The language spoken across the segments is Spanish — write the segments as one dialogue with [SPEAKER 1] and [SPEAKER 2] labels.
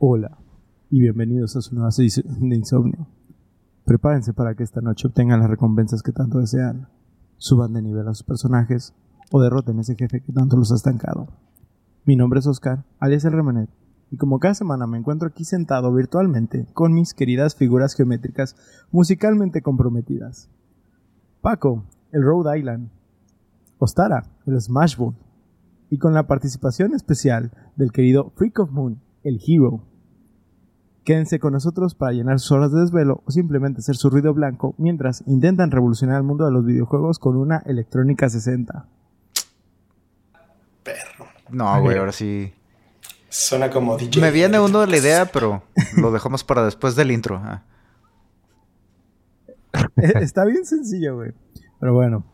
[SPEAKER 1] Hola y bienvenidos a su nueva sesión de insomnio. Prepárense para que esta noche obtengan las recompensas que tanto desean, suban de nivel a sus personajes o derroten a ese jefe que tanto los ha estancado. Mi nombre es Oscar, alias el Remenet, y como cada semana me encuentro aquí sentado virtualmente con mis queridas figuras geométricas musicalmente comprometidas. Paco, el Rhode Island. Ostara, el Smashball. Y con la participación especial del querido Freak of Moon, el Hero. Quédense con nosotros para llenar sus horas de desvelo o simplemente hacer su ruido blanco mientras intentan revolucionar el mundo de los videojuegos con una electrónica 60.
[SPEAKER 2] Perro.
[SPEAKER 3] No, güey, ahora sí.
[SPEAKER 2] Suena como DJ.
[SPEAKER 3] Me viene uno de la idea, pero lo dejamos para después del intro. ah.
[SPEAKER 1] Está bien sencillo, güey. Pero bueno.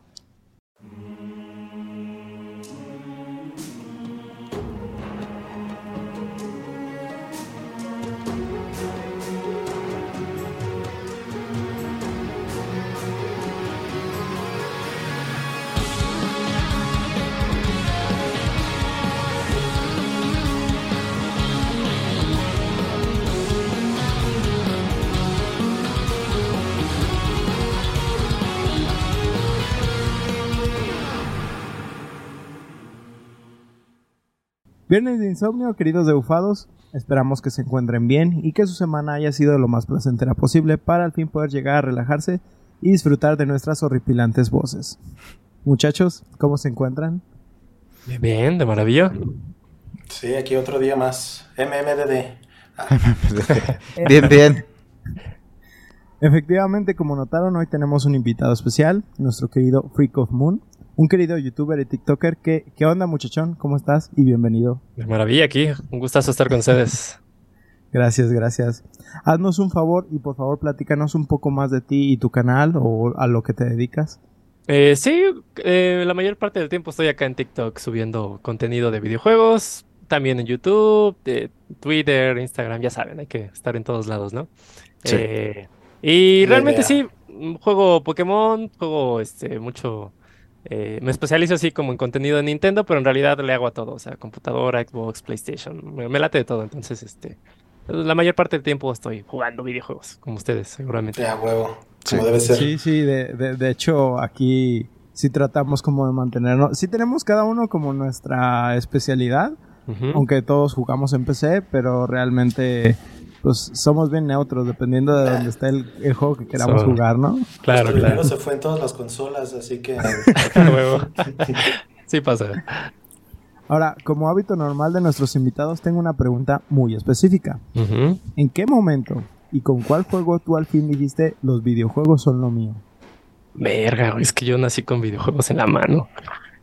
[SPEAKER 1] Viernes de insomnio, queridos debufados. Esperamos que se encuentren bien y que su semana haya sido lo más placentera posible para al fin poder llegar a relajarse y disfrutar de nuestras horripilantes voces. Muchachos, ¿cómo se encuentran?
[SPEAKER 4] Bien, Bien, de maravilla.
[SPEAKER 2] Sí, aquí otro día más. MMDD.
[SPEAKER 3] bien, bien.
[SPEAKER 1] Efectivamente, como notaron, hoy tenemos un invitado especial, nuestro querido Freak of Moon, un querido youtuber y tiktoker. ¿Qué, qué onda, muchachón? ¿Cómo estás? Y bienvenido.
[SPEAKER 4] De maravilla aquí. Un gustazo estar con ustedes.
[SPEAKER 1] Gracias, gracias. Haznos un favor y por favor platícanos un poco más de ti y tu canal o a lo que te dedicas.
[SPEAKER 4] Eh, sí, eh, la mayor parte del tiempo estoy acá en TikTok subiendo contenido de videojuegos, también en YouTube, de Twitter, Instagram, ya saben, hay que estar en todos lados, ¿no?
[SPEAKER 3] Sí.
[SPEAKER 4] Eh, y realmente sí, juego Pokémon, juego este mucho, eh, me especializo así como en contenido de Nintendo, pero en realidad le hago a todo, o sea, computadora, Xbox, PlayStation, me, me late de todo, entonces este, la mayor parte del tiempo estoy jugando videojuegos, como ustedes seguramente.
[SPEAKER 2] Ya, huevo.
[SPEAKER 3] Sí.
[SPEAKER 2] Como debe ser.
[SPEAKER 1] Sí, sí, de, de, de hecho aquí sí tratamos como de mantenernos. Sí tenemos cada uno como nuestra especialidad, aunque todos jugamos en PC, pero realmente pues somos bien neutros dependiendo de dónde esté el, el juego que queramos jugar, ¿no?
[SPEAKER 4] Claro,
[SPEAKER 2] dinero
[SPEAKER 4] claro.
[SPEAKER 2] se fue en todas las consolas, así que.
[SPEAKER 4] Sí pasa.
[SPEAKER 1] Ahora, como hábito normal de nuestros invitados, tengo una pregunta muy específica. ¿En qué momento y con cuál juego tú al fin dijiste los videojuegos son lo mío?
[SPEAKER 4] Verga, güey, es que yo nací con videojuegos en la mano.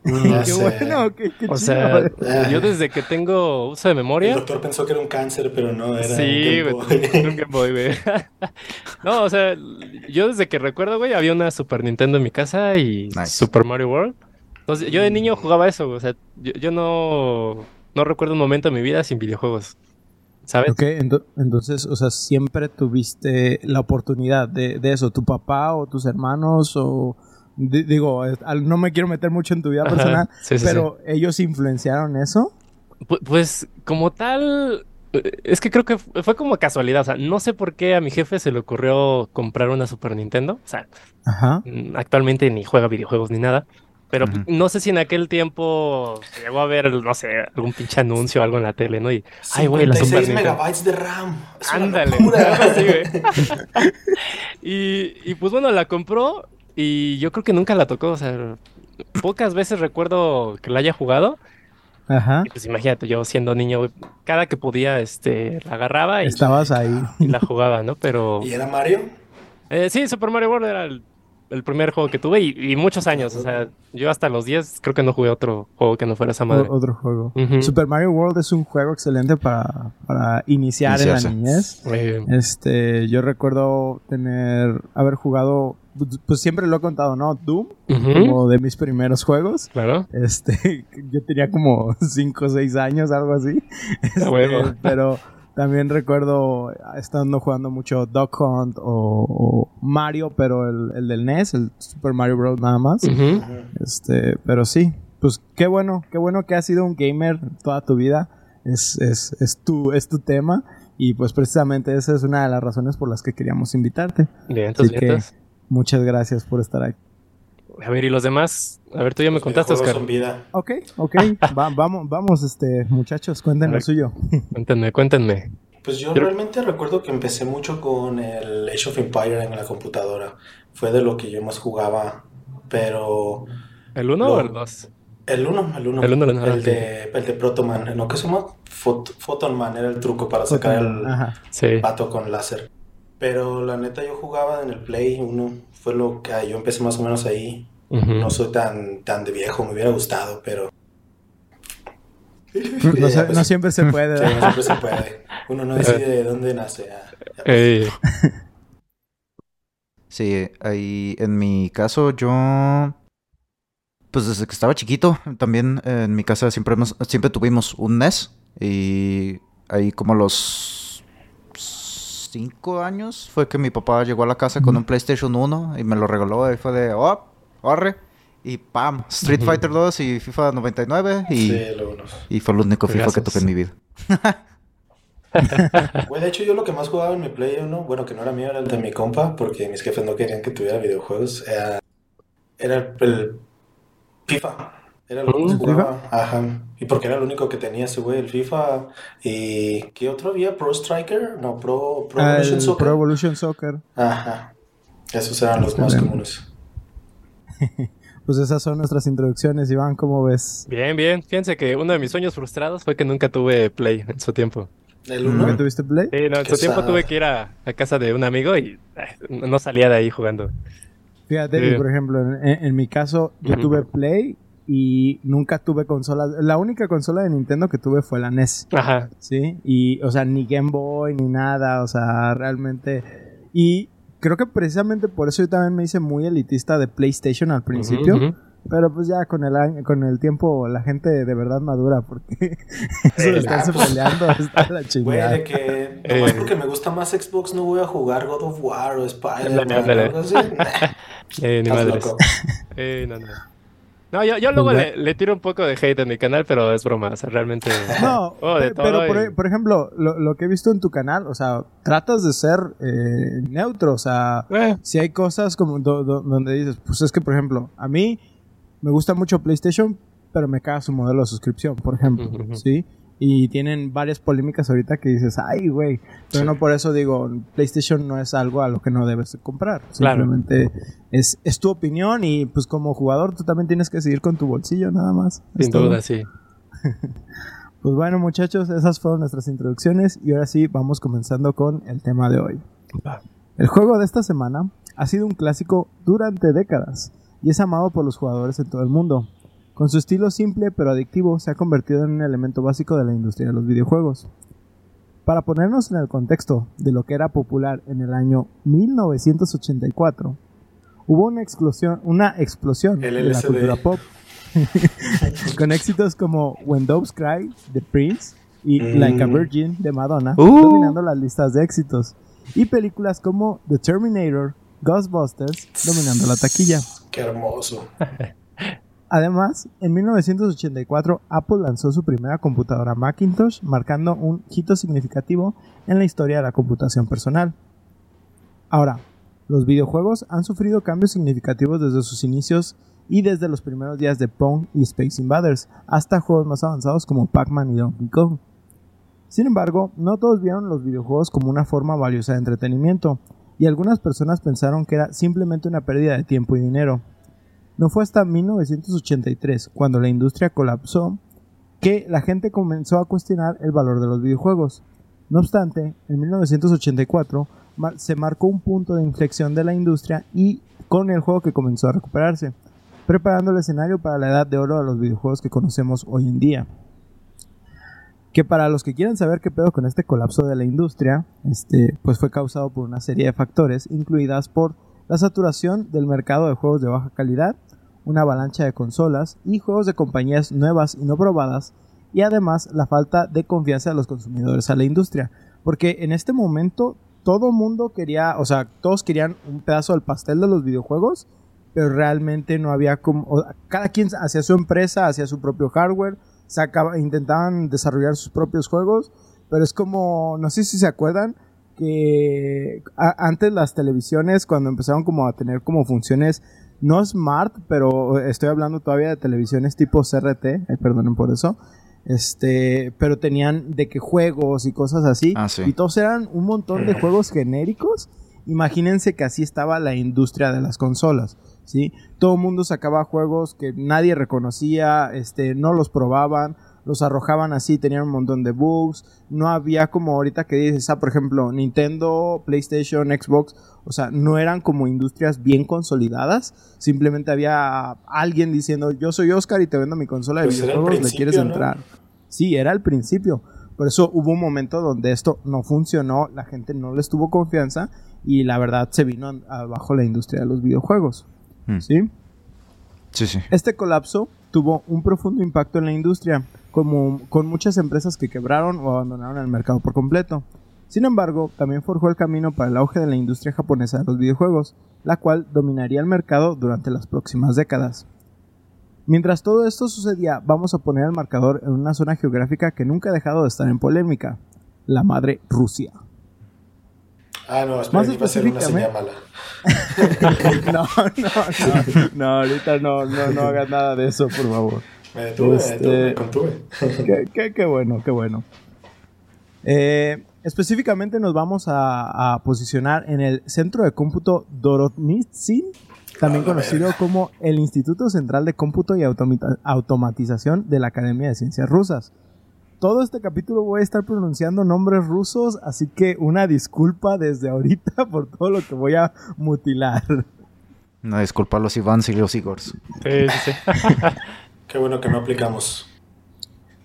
[SPEAKER 1] Qué
[SPEAKER 2] sé.
[SPEAKER 1] bueno, qué, qué
[SPEAKER 4] O
[SPEAKER 1] chido.
[SPEAKER 4] sea, yo desde que tengo uso de
[SPEAKER 2] El
[SPEAKER 4] memoria.
[SPEAKER 2] doctor pensó que era un cáncer, pero no, era
[SPEAKER 4] Sí,
[SPEAKER 2] un Game
[SPEAKER 4] güey,
[SPEAKER 2] Boy.
[SPEAKER 4] era un Game Boy, güey. No, o sea, yo desde que recuerdo, güey, había una Super Nintendo en mi casa y
[SPEAKER 3] Nice.
[SPEAKER 4] Super Mario World. Entonces, yo de niño jugaba eso, güey, o sea, yo, yo no, no recuerdo un momento en mi vida sin videojuegos, ¿sabes?
[SPEAKER 1] Ok, ento- entonces, o sea, siempre tuviste la oportunidad de, de eso, tu papá o tus hermanos o... di- digo, al- no me quiero meter mucho en tu vida
[SPEAKER 4] Ajá,
[SPEAKER 1] personal,
[SPEAKER 4] sí, sí,
[SPEAKER 1] pero ellos influenciaron eso.
[SPEAKER 4] Pu- Pues como tal, eh, es que creo que fu- fue como casualidad, o sea, no sé por qué a mi jefe se le ocurrió comprar una Super Nintendo, o sea,
[SPEAKER 1] Ajá.
[SPEAKER 4] mm, actualmente ni juega videojuegos ni nada, pero no sé si en aquel tiempo llegó a ver, no sé, algún pinche anuncio o algo en la tele, ¿no? Y, ay, güey, la Super
[SPEAKER 2] 56
[SPEAKER 4] Nintendo.
[SPEAKER 2] megabytes de RAM.
[SPEAKER 4] Ándale, así, y, y pues bueno, la compró y yo creo que nunca la tocó, o sea, pocas veces recuerdo que la haya jugado.
[SPEAKER 1] Ajá.
[SPEAKER 4] Y pues imagínate, yo siendo niño, cada que podía, este, la agarraba y,
[SPEAKER 1] Estabas ahí.
[SPEAKER 4] y la jugaba, ¿no? Pero
[SPEAKER 2] ¿Y era Mario?
[SPEAKER 4] eh, sí, Super Mario World era el, el primer juego que tuve y, y muchos años, o sea, yo hasta los 10 creo que no jugué otro juego que no fuera esa madre.
[SPEAKER 1] O- otro juego. Super Mario World es un juego excelente para, para iniciar en la niñez. Este, yo recuerdo tener, haber jugado, pues siempre lo he contado, ¿no? Doom,
[SPEAKER 4] ujú,
[SPEAKER 1] como de mis primeros juegos.
[SPEAKER 4] Claro.
[SPEAKER 1] Este, yo tenía como 5 o 6 años, algo así. Este,
[SPEAKER 4] huevo.
[SPEAKER 1] pero también recuerdo estando jugando mucho Duck Hunt o, o Mario, pero el, el del NES, el Super Mario Bros. nada más. Este, pero sí, pues qué bueno, qué bueno que has sido un gamer toda tu vida. Es, es, es, tu, es tu tema. Y pues precisamente esa es una de las razones por las que queríamos invitarte.
[SPEAKER 4] Bien,
[SPEAKER 1] Así
[SPEAKER 4] entonces,
[SPEAKER 1] muchas gracias por estar aquí.
[SPEAKER 4] A ver, ¿y los demás? A ver, tú ya me
[SPEAKER 2] Los
[SPEAKER 4] contaste, Oscar.
[SPEAKER 2] son vida.
[SPEAKER 1] Ok, ok. Va- vamos, vamos, este, muchachos,
[SPEAKER 4] A
[SPEAKER 1] cuéntenos
[SPEAKER 4] ver.
[SPEAKER 1] suyo.
[SPEAKER 4] Cuéntenme, cuéntenme.
[SPEAKER 2] Pues yo
[SPEAKER 4] Yo-
[SPEAKER 2] realmente recuerdo que empecé mucho con el Age of Empire en la computadora. Fue de lo que yo más jugaba. Pero
[SPEAKER 4] ¿El 1
[SPEAKER 2] Lo-
[SPEAKER 4] o el 2?
[SPEAKER 2] el 1, el 1.
[SPEAKER 4] El uno, el uno,
[SPEAKER 2] el, de, el de Protoman. ¿No? ¿Qué se llama? Phot- Photon Man era el truco para sacar el
[SPEAKER 1] Ajá.
[SPEAKER 4] Sí.
[SPEAKER 2] vato con láser. Pero la neta yo jugaba en el Play 1. Fue lo que yo empecé más o menos ahí. No soy tan, tan de viejo, me hubiera gustado, pero...
[SPEAKER 1] No,
[SPEAKER 2] Ya,
[SPEAKER 1] se-
[SPEAKER 2] pues,
[SPEAKER 1] no siempre se puede.
[SPEAKER 2] No siempre se puede. Uno no decide de dónde nace. ah, ya.
[SPEAKER 3] Sí, ahí en mi caso yo, pues desde que estaba chiquito, también eh, en mi casa siempre hemos, siempre tuvimos un NES y ahí como los cinco años fue que mi papá llegó a la casa con un PlayStation 1 y me lo regaló y fue de, oh, arre, y pam, Street
[SPEAKER 4] Ujú.
[SPEAKER 3] Fighter 2 y FIFA 99 y,
[SPEAKER 2] Sí,
[SPEAKER 3] y fue el único FIFA que
[SPEAKER 4] Juegazos.
[SPEAKER 3] toqué en mi vida.
[SPEAKER 2] Güey, de hecho yo lo que más jugaba en mi Play 1, bueno, que no era mío, era el de mi compa, porque mis jefes no querían que tuviera videojuegos, era, era el, el FIFA. Era lo que jugaba. Ajá. Y porque era el único que tenía ese güey, el FIFA. ¿Y qué otro había? ¿Pro Striker? No, Pro, Pro
[SPEAKER 1] Ah,
[SPEAKER 2] Evolution Soccer.
[SPEAKER 1] Pro Evolution Soccer.
[SPEAKER 2] Ajá. Esos eran los más comunes.
[SPEAKER 1] Pues esas son nuestras introducciones, Iván, ¿cómo ves?
[SPEAKER 4] Bien, bien. Fíjense que uno de mis sueños frustrados fue que nunca tuve Play en su tiempo.
[SPEAKER 2] El
[SPEAKER 1] ¿Nunca
[SPEAKER 2] 1.
[SPEAKER 1] tuviste Play?
[SPEAKER 4] Sí, no, en su tiempo
[SPEAKER 2] sad.
[SPEAKER 4] tuve que ir a, a casa de un amigo y eh, no salía de ahí jugando.
[SPEAKER 1] Fíjate,
[SPEAKER 4] Sí.
[SPEAKER 1] por ejemplo, en, mi caso, yo tuve Play y nunca tuve consolas. La única consola de Nintendo que tuve fue la NES,
[SPEAKER 4] Ajá.
[SPEAKER 1] ¿sí? Y, o sea, ni Game Boy, ni nada, o sea, realmente... Y creo que precisamente por eso yo también me hice muy elitista de PlayStation al principio. Pero pues ya con el año, con el tiempo la gente de verdad madura porque
[SPEAKER 2] Eh,
[SPEAKER 1] estarse
[SPEAKER 2] ah, pues,
[SPEAKER 1] peleando está la
[SPEAKER 2] Güey,
[SPEAKER 1] chingada.
[SPEAKER 2] de que
[SPEAKER 4] Eh.
[SPEAKER 2] porque me gusta más Xbox no voy a jugar God of War o Spider-Man
[SPEAKER 4] Eh, ni madres. Eh, no, no. No, yo, yo luego
[SPEAKER 1] Pues,
[SPEAKER 4] le, le tiro un poco de hate en mi canal, pero es broma, o sea, realmente...
[SPEAKER 1] No,
[SPEAKER 4] Oh, de
[SPEAKER 1] pe- pero
[SPEAKER 4] todo
[SPEAKER 1] por,
[SPEAKER 4] y-
[SPEAKER 1] e- por ejemplo, lo, lo que he visto en tu canal, o sea, tratas de ser eh, neutro, o sea,
[SPEAKER 4] Eh,
[SPEAKER 1] si hay cosas como do- do- donde dices, pues es que, por ejemplo, a mí me gusta mucho PlayStation, pero me caga su modelo de suscripción, por ejemplo. ¿sí? Y tienen varias polémicas ahorita que dices, ay, güey, pero no por eso digo, PlayStation no es algo a lo que no debes comprar,
[SPEAKER 4] Claro.
[SPEAKER 1] simplemente es, es tu opinión y pues como jugador tú también tienes que seguir con tu bolsillo nada más.
[SPEAKER 4] Sin duda, sí.
[SPEAKER 1] Pues bueno, muchachos, esas fueron nuestras introducciones y ahora sí vamos comenzando con el tema de hoy. El juego de esta semana ha sido un clásico durante décadas y es amado por los jugadores en todo el mundo. Con su estilo simple pero adictivo se ha convertido en un elemento básico de la industria de los videojuegos. Para ponernos en el contexto de lo que era popular en el año 1984, hubo una explosión, una explosión de la cultura pop con éxitos como When Doves Cry de Prince y
[SPEAKER 2] Mm.
[SPEAKER 1] Like a Virgin de Madonna,
[SPEAKER 3] Uh.
[SPEAKER 1] dominando las listas de éxitos, y películas como The Terminator, Ghostbusters, dominando la taquilla.
[SPEAKER 2] Qué hermoso.
[SPEAKER 1] Además, en 1984 Apple lanzó su primera computadora Macintosh, marcando un hito significativo en la historia de la computación personal. Ahora, los videojuegos han sufrido cambios significativos desde sus inicios y desde los primeros días de Pong y Space Invaders hasta juegos más avanzados como Pac-Man y Donkey Kong. Sin embargo, no todos vieron los videojuegos como una forma valiosa de entretenimiento, y algunas personas pensaron que era simplemente una pérdida de tiempo y dinero. No fue hasta 1983, cuando la industria colapsó, que la gente comenzó a cuestionar el valor de los videojuegos. No obstante, en 1984 mar- se marcó un punto de inflexión de la industria y con el juego que comenzó a recuperarse, preparando el escenario para la edad de oro de los videojuegos que conocemos hoy en día. Que para los que quieran saber qué pedo con este colapso de la industria, este, pues fue causado por una serie de factores, incluidas por la saturación del mercado de juegos de baja calidad, una avalancha de consolas y juegos de compañías nuevas y no probadas, y además la falta de confianza de los consumidores a la industria. Porque en este momento todo mundo quería, o sea, todos querían un pedazo del pastel de los videojuegos, pero realmente no había como, o- cada quien hacía su empresa, hacía su propio hardware, sacaba, intentaban desarrollar sus propios juegos, pero es como, no sé si se acuerdan, que antes las televisiones cuando empezaron como a tener como funciones no smart, pero estoy hablando todavía de televisiones tipo CRT, eh, perdonen por eso. Este, pero tenían de que juegos y cosas así.
[SPEAKER 3] Ah, sí.
[SPEAKER 1] Y todos eran un montón de juegos genéricos. Imagínense que así estaba la industria de las consolas. ¿sí? Todo el mundo sacaba juegos que nadie reconocía, este, no los probaban, los arrojaban así, tenían un montón de bugs, no había como ahorita que dices, ah, por ejemplo, Nintendo, PlayStation, Xbox, o sea, no eran como industrias bien consolidadas, simplemente había alguien diciendo, yo soy Oscar y te vendo mi consola de
[SPEAKER 2] Pues
[SPEAKER 1] videojuegos, ¿le quieres
[SPEAKER 2] ¿no?
[SPEAKER 1] entrar? Sí, era el principio. Por eso hubo un momento donde esto no funcionó, la gente no les tuvo confianza y la verdad se vino abajo la industria de los videojuegos.
[SPEAKER 3] Mm.
[SPEAKER 1] ¿Sí?
[SPEAKER 3] Sí, sí.
[SPEAKER 1] Este colapso tuvo un profundo impacto en la industria, como con muchas empresas que quebraron o abandonaron el mercado por completo. Sin embargo, también forjó el camino para el auge de la industria japonesa de los videojuegos, la cual dominaría el mercado durante las próximas décadas. Mientras todo esto sucedía, vamos a poner el marcador en una zona geográfica que nunca ha dejado de estar en polémica, la madre Rusia.
[SPEAKER 2] Ah, no, espera,
[SPEAKER 1] Más
[SPEAKER 2] iba a ser una señal
[SPEAKER 1] específicamente-
[SPEAKER 2] mala.
[SPEAKER 1] No, no, no, no, ahorita no, no, no hagas nada de eso, por favor.
[SPEAKER 2] Me detuve,
[SPEAKER 1] Este-
[SPEAKER 2] me contuve.
[SPEAKER 1] qué, qué- qué bueno, qué bueno. Eh, específicamente nos vamos a, a posicionar en el centro de cómputo Dorodnitsin, también conocido
[SPEAKER 2] verga.
[SPEAKER 1] como el Instituto Central de Cómputo y Automita- Automatización de la Academia de Ciencias Rusas. Todo este capítulo voy a estar pronunciando nombres rusos, así que una disculpa desde ahorita por todo lo que voy a mutilar.
[SPEAKER 3] Una disculpa a los Ivans y los Igors.
[SPEAKER 4] Sí, sí, sí.
[SPEAKER 2] Qué bueno que no aplicamos.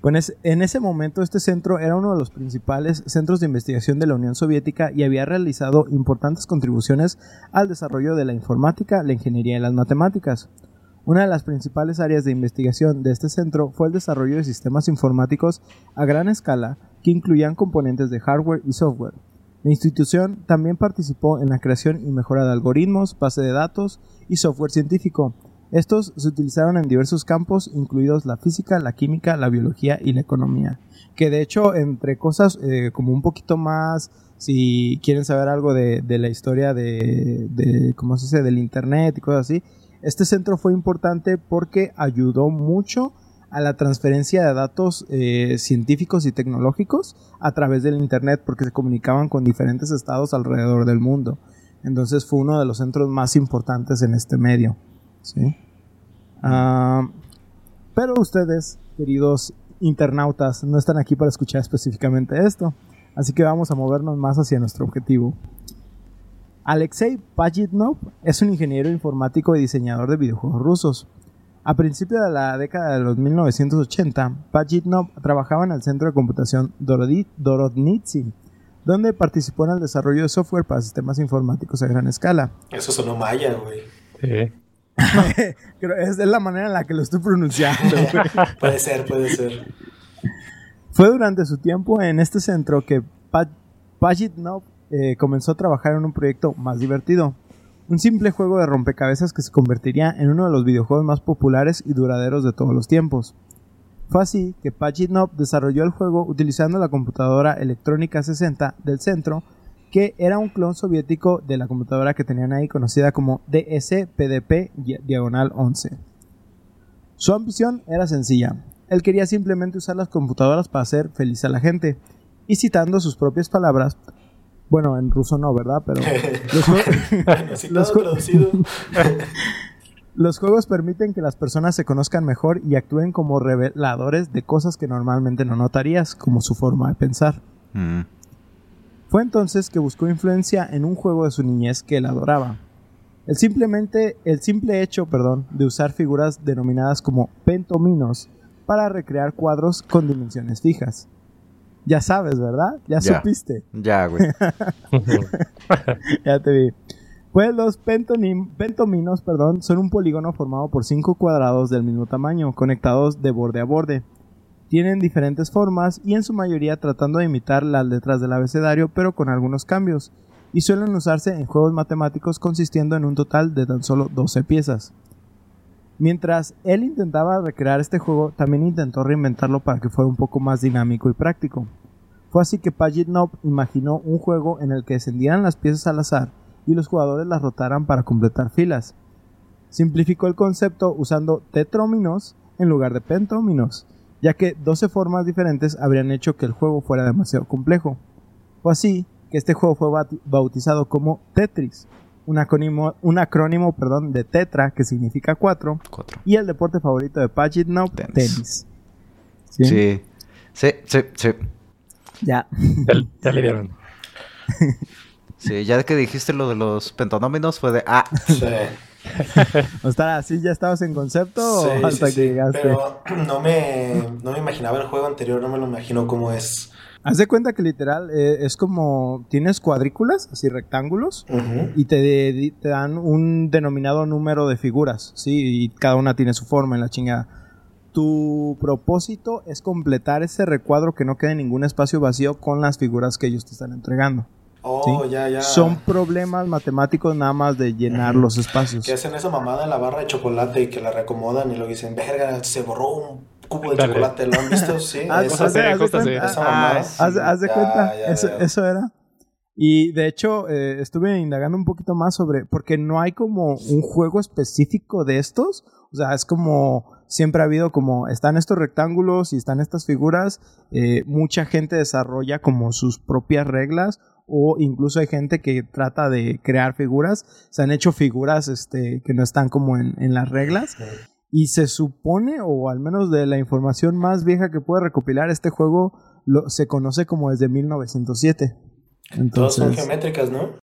[SPEAKER 1] Pues en ese momento este centro era uno de los principales centros de investigación de la Unión Soviética y había realizado importantes contribuciones al desarrollo de la informática, la ingeniería y las matemáticas. Una de las principales áreas de investigación de este centro fue el desarrollo de sistemas informáticos a gran escala que incluían componentes de hardware y software. La institución también participó en la creación y mejora de algoritmos, base de datos y software científico, estos se utilizaron en diversos campos, incluidos la física, la química, la biología y la economía. Que de hecho, entre cosas eh, como un poquito más, si quieren saber algo de, la historia de, de, ¿cómo se dice?, del Internet y cosas así, este centro fue importante porque ayudó mucho a la transferencia de datos eh, científicos y tecnológicos a través del Internet porque se comunicaban con diferentes estados alrededor del mundo. Entonces fue uno de los centros más importantes en este medio. ¿Sí? Ah, pero ustedes, queridos internautas, no están aquí para escuchar específicamente esto. Así que vamos a movernos más hacia nuestro objetivo. Alexei Pajitnov es un ingeniero informático y diseñador de videojuegos rusos. A principios de la década de los 1980, Pajitnov trabajaba en el centro de computación Dorodnitsyn, donde participó en el desarrollo de software para sistemas informáticos a gran escala.
[SPEAKER 2] Eso sonó maya, güey.
[SPEAKER 4] Sí.
[SPEAKER 1] Creo- es la manera en la que lo estoy pronunciando.
[SPEAKER 2] Puede ser, puede ser.
[SPEAKER 1] Fue durante su tiempo en este centro que Pa- Pajitnov eh, comenzó a trabajar en un proyecto más divertido. Un simple juego de rompecabezas que se convertiría en uno de los videojuegos más populares y duraderos de todos los tiempos. Fue así que Pajitnov desarrolló el juego utilizando la computadora electrónica 60 del centro, que era un clon soviético de la computadora que tenían ahí conocida como DS-PDP diagonal 11. Su ambición era sencilla. Él quería simplemente usar las computadoras para hacer feliz a la gente. Y citando sus propias palabras, bueno, en ruso no, ¿verdad? Pero los, Los
[SPEAKER 2] traducido.
[SPEAKER 1] los juegos permiten que las personas se conozcan mejor y actúen como reveladores de cosas que normalmente no notarías, como su forma de pensar.
[SPEAKER 3] Mm.
[SPEAKER 1] Fue entonces que buscó influencia en un juego de su niñez que él adoraba. El, simplemente, el simple hecho perdón, de usar figuras denominadas como pentominos para recrear cuadros con dimensiones fijas. Ya sabes, ¿verdad? Ya,
[SPEAKER 3] Ya.
[SPEAKER 1] supiste.
[SPEAKER 3] Ya, güey.
[SPEAKER 1] ya te vi. Pues los pentominos perdón, son un polígono formado por cinco cuadrados del mismo tamaño, conectados de borde a borde. Tienen diferentes formas y en su mayoría tratando de imitar las letras del abecedario, pero con algunos cambios, y suelen usarse en juegos matemáticos consistiendo en un total de tan solo 12 piezas. Mientras él intentaba recrear este juego, también intentó reinventarlo para que fuera un poco más dinámico y práctico. Fue así que Pagitnov imaginó un juego en el que descendieran las piezas al azar y los jugadores las rotaran para completar filas. Simplificó el concepto usando tetróminos en lugar de pentóminos, ya que 12 formas diferentes habrían hecho que el juego fuera demasiado complejo. Fue así que este juego fue bautizado como Tetris, un acrónimo, un acrónimo perdón, de Tetra, que significa 4,
[SPEAKER 3] Cuatro.
[SPEAKER 1] y el deporte favorito de Pagitnov,
[SPEAKER 3] Tenis.
[SPEAKER 1] tenis. ¿Sí?
[SPEAKER 3] Sí. Sí, sí.
[SPEAKER 1] Ya,
[SPEAKER 4] ya le dieron.
[SPEAKER 3] Sí, ya que dijiste lo de los pentonóminos fue de, ah,
[SPEAKER 2] Sí,
[SPEAKER 1] O sea, así ya estabas en concepto
[SPEAKER 2] sí,
[SPEAKER 1] o hasta
[SPEAKER 2] sí,
[SPEAKER 1] que
[SPEAKER 2] sí.
[SPEAKER 1] llegaste.
[SPEAKER 2] Pero no me, no me imaginaba el juego anterior, no me lo imagino cómo es.
[SPEAKER 1] Haz de cuenta que literal eh, es como tienes cuadrículas, así rectángulos, y te, de- te dan un denominado número de figuras, ¿sí? Y cada una tiene su forma en la chingada. Tu propósito es completar ese recuadro que no quede ningún espacio vacío con las figuras que ellos te están entregando.
[SPEAKER 2] Oh,
[SPEAKER 1] Sí.
[SPEAKER 2] ya, ya.
[SPEAKER 1] Son problemas matemáticos nada más de llenar los espacios.
[SPEAKER 2] Que hacen esa mamada en la barra de chocolate y que la reacomodan y luego dicen, verga, se borró un cubo de
[SPEAKER 4] Dale.
[SPEAKER 2] chocolate, ¿lo han visto? Sí,
[SPEAKER 1] Haz-
[SPEAKER 2] esa-
[SPEAKER 1] haz de- haz de
[SPEAKER 2] esa
[SPEAKER 1] ah,
[SPEAKER 2] mamada.
[SPEAKER 1] haz, haz de
[SPEAKER 2] Ya,
[SPEAKER 1] cuenta,
[SPEAKER 2] ya
[SPEAKER 1] eso, eso era. Y de hecho, eh, estuve indagando un poquito más sobre, porque no hay como un juego específico de estos. O sea, es como, siempre ha habido como, están estos rectángulos y están estas figuras. eh, mucha gente desarrolla como sus propias reglas. O incluso hay gente que trata de crear figuras. Se han hecho figuras este, que no están como en, en las reglas. Y se supone, o al menos de la información más vieja que puede recopilar, este juego lo, se conoce como desde 1907.
[SPEAKER 2] Todas
[SPEAKER 1] Entonces,
[SPEAKER 2] son geométricas, ¿no?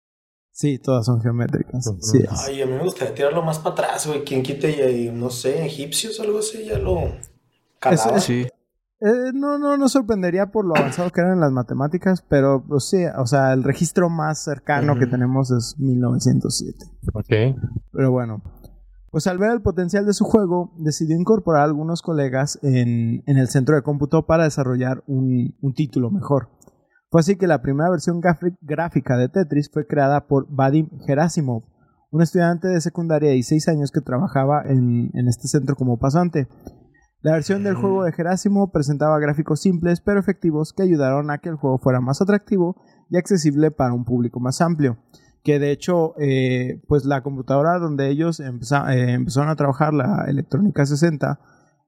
[SPEAKER 1] sí, todas son geométricas.
[SPEAKER 4] Ujú.
[SPEAKER 1] sí es.
[SPEAKER 2] Ay, a mí me gustaría tirarlo más para atrás, güey. Quien quite y, no sé, egipcios o algo así, ya lo calaba.
[SPEAKER 1] es-
[SPEAKER 3] sí.
[SPEAKER 1] Eh, no, no, no sorprendería por lo avanzado que eran las matemáticas, pero pues, sí, o sea, el registro más cercano que
[SPEAKER 2] Ujú.
[SPEAKER 1] tenemos es 1907.
[SPEAKER 4] Ok.
[SPEAKER 1] Pero bueno, pues al ver el potencial de su juego, decidió incorporar a algunos colegas en, en el centro de cómputo para desarrollar un, un título mejor. Fue así que la primera versión gráfi- gráfica de Tetris fue creada por Vadim Gerasimov, un estudiante de secundaria de 16 años que trabajaba en, en este centro como pasante. La versión del juego de Gerasimov presentaba gráficos simples pero efectivos que ayudaron a que el juego fuera más atractivo y accesible para un público más amplio que de hecho, eh, pues la computadora donde ellos eh, empezaron a trabajar, la electrónica 60,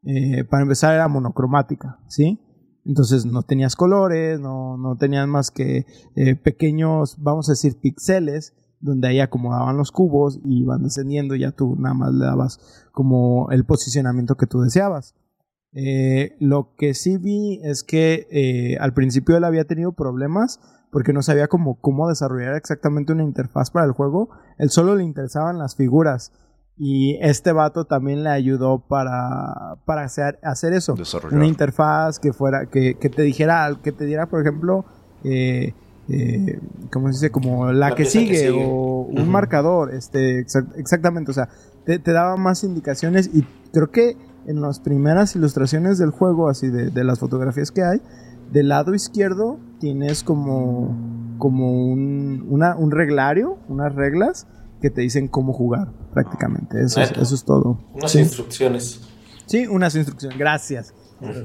[SPEAKER 1] eh, para empezar era monocromática, ¿sí? Entonces no tenías colores, no, no tenías más que eh, pequeños, vamos a decir, píxeles, donde ahí acomodaban los cubos y iban descendiendo ya tú nada más le dabas como el posicionamiento que tú deseabas. Eh, lo que sí vi es que eh, al principio él había tenido problemas porque no sabía cómo, cómo desarrollar exactamente una interfaz para el juego. Él solo le interesaban las figuras. Y este vato también le ayudó para, para hacer, hacer eso.
[SPEAKER 3] Desarrollar.
[SPEAKER 1] Una interfaz que fuera, que, que te dijera, que te diera, por ejemplo, eh, eh, ¿cómo se dice? Como la,
[SPEAKER 2] La
[SPEAKER 1] que,
[SPEAKER 2] pieza que
[SPEAKER 1] sigue,
[SPEAKER 2] sigue.
[SPEAKER 1] o un
[SPEAKER 2] Ujú.
[SPEAKER 1] marcador, este, exact- exactamente, o sea, te, te daba más indicaciones y creo que en las primeras ilustraciones del juego, así de, de las fotografías que hay, del lado izquierdo tienes como, como un, una- un reglario, unas reglas que te dicen cómo jugar prácticamente. Eso, es, eso es todo.
[SPEAKER 2] Unas
[SPEAKER 1] Sí.
[SPEAKER 2] instrucciones.
[SPEAKER 1] Sí, unas instrucciones. Gracias.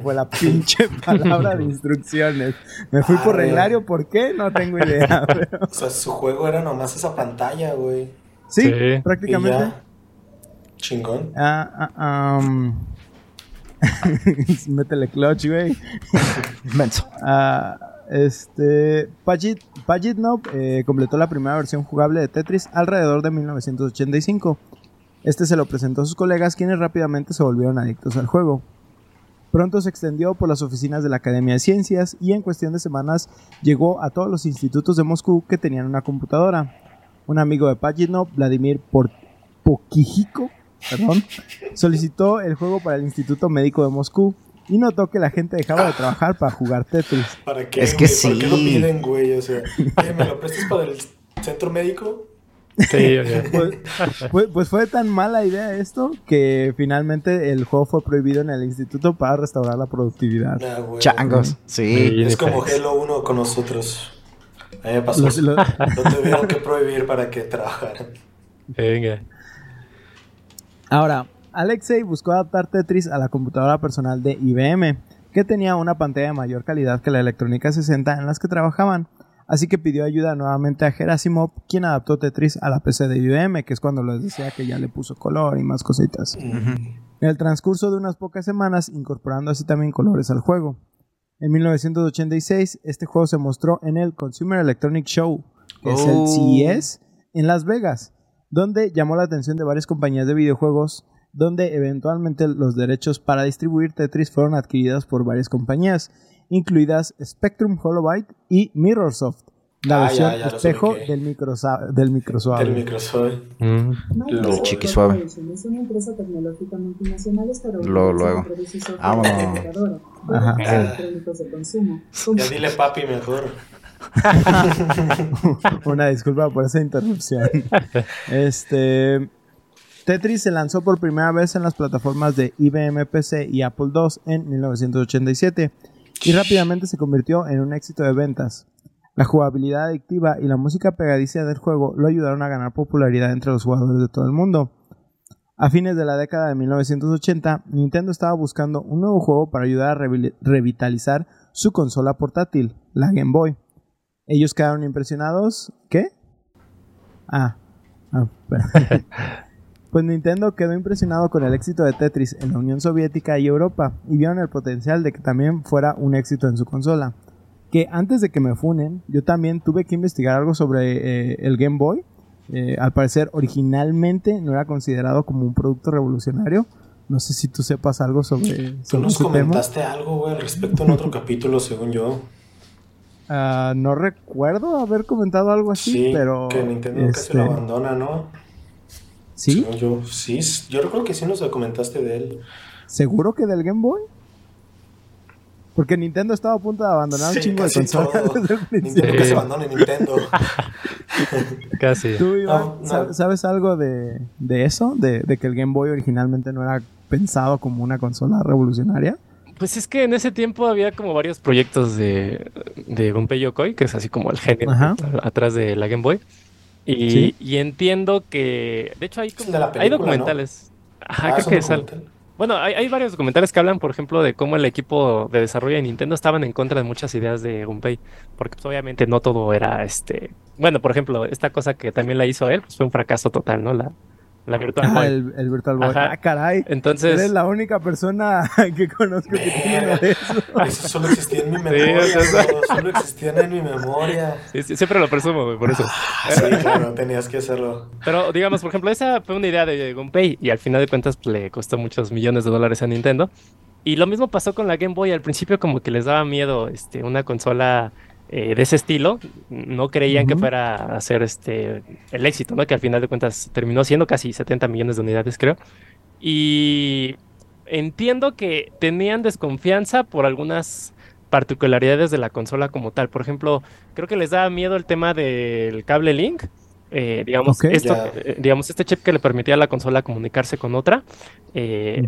[SPEAKER 1] Fue la pinche palabra de instrucciones. Me fui por
[SPEAKER 2] Arre.
[SPEAKER 1] reglario, ¿por qué? No tengo idea. pero-
[SPEAKER 2] O sea, su juego era nomás esa pantalla, güey.
[SPEAKER 1] Sí,
[SPEAKER 4] Sí.
[SPEAKER 2] Y
[SPEAKER 1] prácticamente.
[SPEAKER 2] ya. Chingón.
[SPEAKER 1] Ah, ah, um, Métele clutch, güey.
[SPEAKER 3] Menso.
[SPEAKER 1] Ah, este. Pagit, eh, completó la primera versión jugable de Tetris alrededor de 1985. Este se lo presentó a sus colegas, quienes rápidamente se volvieron adictos al juego. Pronto se extendió por las oficinas de la Academia de Ciencias y en cuestión de semanas llegó a todos los institutos de Moscú que tenían una computadora. Un amigo de Pagitnov, Vladimir Pokijiko, perdón, solicitó el juego para el Instituto Médico de Moscú y notó que la gente dejaba de trabajar para jugar Tetris.
[SPEAKER 2] ¿Para qué?
[SPEAKER 3] Es que
[SPEAKER 2] güey? ¿Por qué lo
[SPEAKER 3] sí.
[SPEAKER 2] piden, güey? O sea, "Oye, ¿me lo prestas para el centro médico?
[SPEAKER 4] Sí, oye.
[SPEAKER 1] Pues, pues- pues fue tan mala idea esto que finalmente el juego fue prohibido en el instituto para restaurar la productividad.
[SPEAKER 2] Nah, güey.
[SPEAKER 3] Changos. Sí.
[SPEAKER 4] Sí.
[SPEAKER 2] Es como. Halo 1 con nosotros. A mí me pasó.
[SPEAKER 1] Los- los-
[SPEAKER 2] Lo tuvieron que prohibir para que trabajaran.
[SPEAKER 4] Venga.
[SPEAKER 1] Ahora, Alexei buscó adaptar Tetris a la computadora personal de IBM, que tenía una pantalla de mayor calidad que la Electrónica 60 en las que trabajaban, así que pidió ayuda nuevamente a Gerasimov, quien adaptó Tetris a la PC de IBM, que es cuando les decía que ya le puso color y más cositas. En el transcurso de unas pocas semanas, incorporando así también colores al juego. En 1986, este juego se mostró en el Consumer Electronic Show, que es el
[SPEAKER 3] Oh.
[SPEAKER 1] CES, en Las Vegas, donde llamó la atención de varias compañías de videojuegos, donde eventualmente los derechos para distribuir Tetris fueron adquiridos por varias compañías, incluidas Spectrum Holobyte y Mirrorsoft, la
[SPEAKER 2] Ah,
[SPEAKER 1] versión
[SPEAKER 2] ya, ya los
[SPEAKER 1] espejo del, microsa- del Microsoft.
[SPEAKER 2] Del Microsoft.
[SPEAKER 4] Mm.
[SPEAKER 2] Lo-
[SPEAKER 3] Chiqui suave.
[SPEAKER 5] Es una empresa tecnológica multinacional estadounidense
[SPEAKER 3] Luego, luego.
[SPEAKER 5] software
[SPEAKER 3] Vámonos.
[SPEAKER 1] Ajá.
[SPEAKER 5] de consumo,
[SPEAKER 2] Ya dile papi mejor.
[SPEAKER 1] Una disculpa por esa interrupción. Este. Tetris se lanzó por primera vez en las plataformas de IBM PC y Apple II en 1987 y rápidamente se convirtió en un éxito de ventas. La jugabilidad adictiva y la música pegadiza del juego lo ayudaron a ganar popularidad entre los jugadores de todo el mundo. A fines de la década de 1980, Nintendo estaba buscando un nuevo juego para ayudar a revi- revitalizar su consola portátil, la Game Boy. Ellos quedaron impresionados. ¿Qué? Ah. ah, espera. pues Nintendo quedó impresionado con el éxito de Tetris en la Unión Soviética y Europa y vieron el potencial de que también fuera un éxito en su consola. Que antes de que me funen, yo también tuve que investigar algo sobre eh, el Game Boy. Eh, al parecer, originalmente no era considerado como un producto revolucionario. No sé si tú sepas algo sobre,
[SPEAKER 2] Tú
[SPEAKER 1] sobre
[SPEAKER 2] nos
[SPEAKER 1] ese tema.
[SPEAKER 2] comentaste algo, güey, al respecto en otro capítulo, según yo.
[SPEAKER 1] Ah, no recuerdo haber comentado algo así,
[SPEAKER 2] Sí,
[SPEAKER 1] pero.
[SPEAKER 2] que Nintendo casi
[SPEAKER 1] este,
[SPEAKER 2] lo abandona, ¿no?
[SPEAKER 1] ¿Sí?
[SPEAKER 2] Según yo, sí, yo recuerdo que sí nos comentaste de él.
[SPEAKER 1] ¿Seguro que del Game Boy? Porque Nintendo estaba a punto de abandonar un
[SPEAKER 2] Sí,
[SPEAKER 1] chingo de
[SPEAKER 2] casi
[SPEAKER 1] consolas
[SPEAKER 2] todo.
[SPEAKER 1] desde el principio.
[SPEAKER 2] Nintendo que se abandone Nintendo.
[SPEAKER 4] Casi.
[SPEAKER 1] ¿Tú, Iván,
[SPEAKER 2] No, no.
[SPEAKER 1] sa- sabes algo de, de eso? De, de que el Game Boy originalmente no era pensado como una consola revolucionaria.
[SPEAKER 4] Pues es que en ese tiempo había como varios proyectos de, de Gunpei Yokoi, que es así como el genio
[SPEAKER 1] Ajá.
[SPEAKER 4] atrás de la Game Boy. Y,
[SPEAKER 1] Sí.
[SPEAKER 4] y entiendo que, de hecho, hay, como, hay documentales. Ajá,
[SPEAKER 2] Ah,
[SPEAKER 4] creo que es. Bueno, hay, hay varios documentales que hablan, por ejemplo, de cómo el equipo de desarrollo de Nintendo estaban en contra de muchas ideas de Gunpei, porque pues, obviamente no todo era este. Bueno, por ejemplo, esta cosa que también la hizo él, pues fue un fracaso total, ¿no? La, la Virtual
[SPEAKER 1] Ah,
[SPEAKER 4] Boy.
[SPEAKER 1] el, el Virtual Boy.
[SPEAKER 4] Ajá.
[SPEAKER 1] Ah, caray.
[SPEAKER 4] Entonces,
[SPEAKER 1] Eres la única persona que conozco que tiene de esos.
[SPEAKER 2] Eso solo existía en mi memoria,
[SPEAKER 4] o sea,
[SPEAKER 2] bro, solo existían en mi memoria.
[SPEAKER 4] sí, sí, siempre lo presumo, güey, por eso.
[SPEAKER 2] Ah, sí, claro, tenías que hacerlo.
[SPEAKER 4] Pero digamos, por ejemplo, esa fue una idea de Gunpei y al final de cuentas pues, le costó muchos millones de dólares a Nintendo. Y lo mismo pasó con la Game Boy. Al principio como que les daba miedo este, una consola eh, de ese estilo. No creían que fuera a ser este, el éxito, ¿no? Que al final de cuentas terminó siendo casi 70 millones de unidades, creo. Y entiendo que tenían desconfianza por algunas particularidades de la consola como tal. Por ejemplo, creo que les daba miedo el tema del cable Link. Eh, digamos,
[SPEAKER 1] Ok.
[SPEAKER 4] esto, eh, digamos, este chip que le permitía a la consola comunicarse con otra, eh.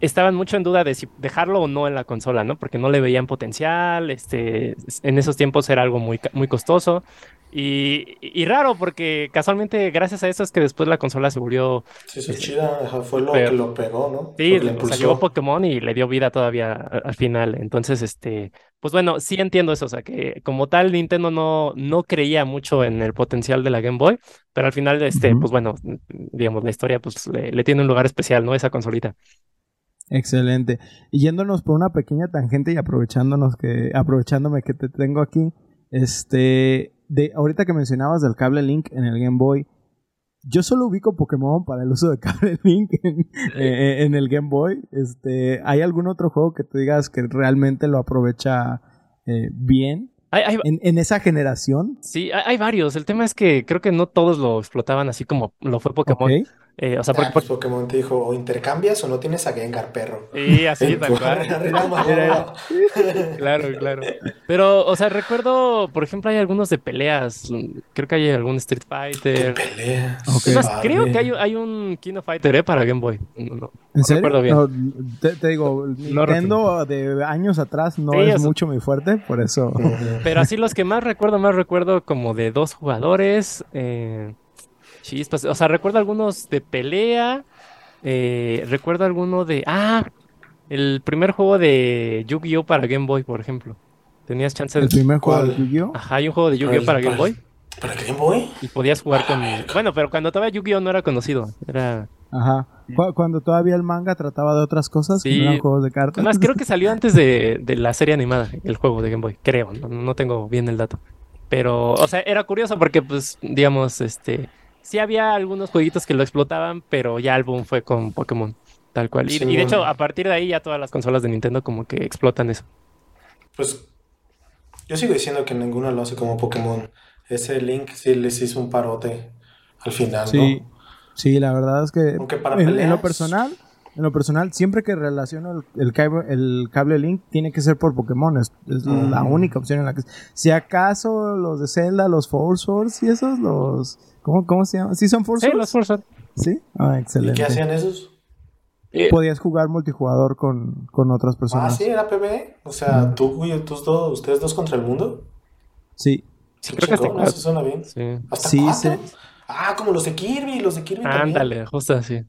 [SPEAKER 4] Estaban mucho en duda de si dejarlo o no en la consola, ¿no? Porque no le veían potencial, este, en esos tiempos era algo muy, ca- muy costoso y, y raro porque casualmente gracias a eso es que después la consola se volvió,
[SPEAKER 2] Sí, eso es chida, fue lo
[SPEAKER 4] Pero-
[SPEAKER 2] que lo pegó, ¿no?
[SPEAKER 4] sí, o sea, llegó Pokémon y le dio vida todavía al final, entonces, este, pues bueno, sí entiendo eso, o sea, que como tal Nintendo no, no creía mucho en el potencial de la Game Boy, pero al final, este, pues bueno, digamos, la historia pues le, le tiene un lugar especial, ¿no? Esa consolita.
[SPEAKER 1] Excelente. Y yéndonos por una pequeña tangente y aprovechándonos que, aprovechándome que te tengo aquí, este, de ahorita que mencionabas del cable Link en el Game Boy, yo solo ubico Pokémon para el uso de cable Link en, eh, en el Game Boy. Este, ¿hay algún otro juego que tú digas que realmente lo aprovecha eh, bien
[SPEAKER 4] Hay, hay-
[SPEAKER 1] en, en esa generación?
[SPEAKER 4] Sí, hay, hay varios. El tema es que creo que no todos lo explotaban así como lo fue Pokémon.
[SPEAKER 1] Ok.
[SPEAKER 4] Eh, o sea, porque,
[SPEAKER 2] Ah, pues Pokémon te dijo, o intercambias o no tienes a Gengar, perro.
[SPEAKER 4] Sí, así, tal cual. Claro, claro. Pero, o sea, recuerdo, por ejemplo, hay algunos de peleas. Creo que hay algún Street
[SPEAKER 2] Qué
[SPEAKER 4] Fighter.
[SPEAKER 2] peleas.
[SPEAKER 1] Ok.
[SPEAKER 4] Es más,
[SPEAKER 2] Padre.
[SPEAKER 4] creo que hay, hay un King of Fighter, ¿eh? Para Game Boy. No, no,
[SPEAKER 1] ¿En
[SPEAKER 4] no
[SPEAKER 1] serio?
[SPEAKER 4] recuerdo bien.
[SPEAKER 1] No, te, te digo, Nintendo de años atrás no
[SPEAKER 4] Sí,
[SPEAKER 1] es
[SPEAKER 4] o sea-
[SPEAKER 1] mucho mi fuerte, por eso.
[SPEAKER 4] Pero así los que más recuerdo, más recuerdo como de dos jugadores. Eh, chispas. O sea, recuerdo algunos de pelea. eh, recuerdo alguno de. Ah, El primer juego de Yu-Gi-Oh para Game Boy, por ejemplo. Tenías chance
[SPEAKER 1] El
[SPEAKER 4] de...
[SPEAKER 1] primer juego de. Yu-Gi-Oh!
[SPEAKER 4] Ajá, hay un juego de Yu-Gi-Oh para Game. Boy
[SPEAKER 2] ¿Para Game Boy?
[SPEAKER 4] y podías jugar con... Bueno, pero cuando todavía Yu-Gi-Oh no era conocido. Era...
[SPEAKER 1] Ajá. Cu- Cuando todavía el manga trataba de otras cosas, que
[SPEAKER 4] Sí.
[SPEAKER 1] no eran juegos de cartas.
[SPEAKER 4] Además, creo que salió antes de, de la serie animada, el juego de Game Boy. Creo, no, no tengo bien el dato. Pero, o sea, era curioso porque, pues, digamos, este... Sí había algunos jueguitos que lo explotaban, pero ya el boom fue con Pokémon, tal cual. Y,
[SPEAKER 2] Sí,
[SPEAKER 4] y de hecho, a partir de ahí ya todas las consolas de Nintendo como que explotan eso.
[SPEAKER 2] Pues yo sigo diciendo que ninguno lo hace como Pokémon. Ese Link sí les hizo un parote al final,
[SPEAKER 1] Sí,
[SPEAKER 2] ¿no?
[SPEAKER 1] sí, la verdad es que
[SPEAKER 2] Aunque para
[SPEAKER 1] en, en lo personal, en lo personal, siempre que relaciono el, el cable, el cable Link tiene que ser por Pokémon, es, es la única opción en la que... Si acaso los de Zelda, los Force Swords y esos, los... ¿Cómo, cómo se llaman? ¿Sí son Force
[SPEAKER 4] Sí, los Forza.
[SPEAKER 1] ¿Sí? Ah,
[SPEAKER 2] ¿Y
[SPEAKER 1] excelente.
[SPEAKER 2] qué hacían esos?
[SPEAKER 4] Eh,
[SPEAKER 1] Podías jugar multijugador con, con otras
[SPEAKER 2] Ah,
[SPEAKER 1] personas.
[SPEAKER 2] sí, era PvE. O sea, tú y tus dos, ustedes dos contra el mundo.
[SPEAKER 1] Sí,
[SPEAKER 4] sí, creo que hasta
[SPEAKER 2] eso suena bien.
[SPEAKER 4] Sí.
[SPEAKER 2] ¿Hasta
[SPEAKER 1] Sí,
[SPEAKER 2] cuatro?
[SPEAKER 1] sí.
[SPEAKER 2] Ah, como los de Kirby, los de Kirby también.
[SPEAKER 4] Ándale, justo así.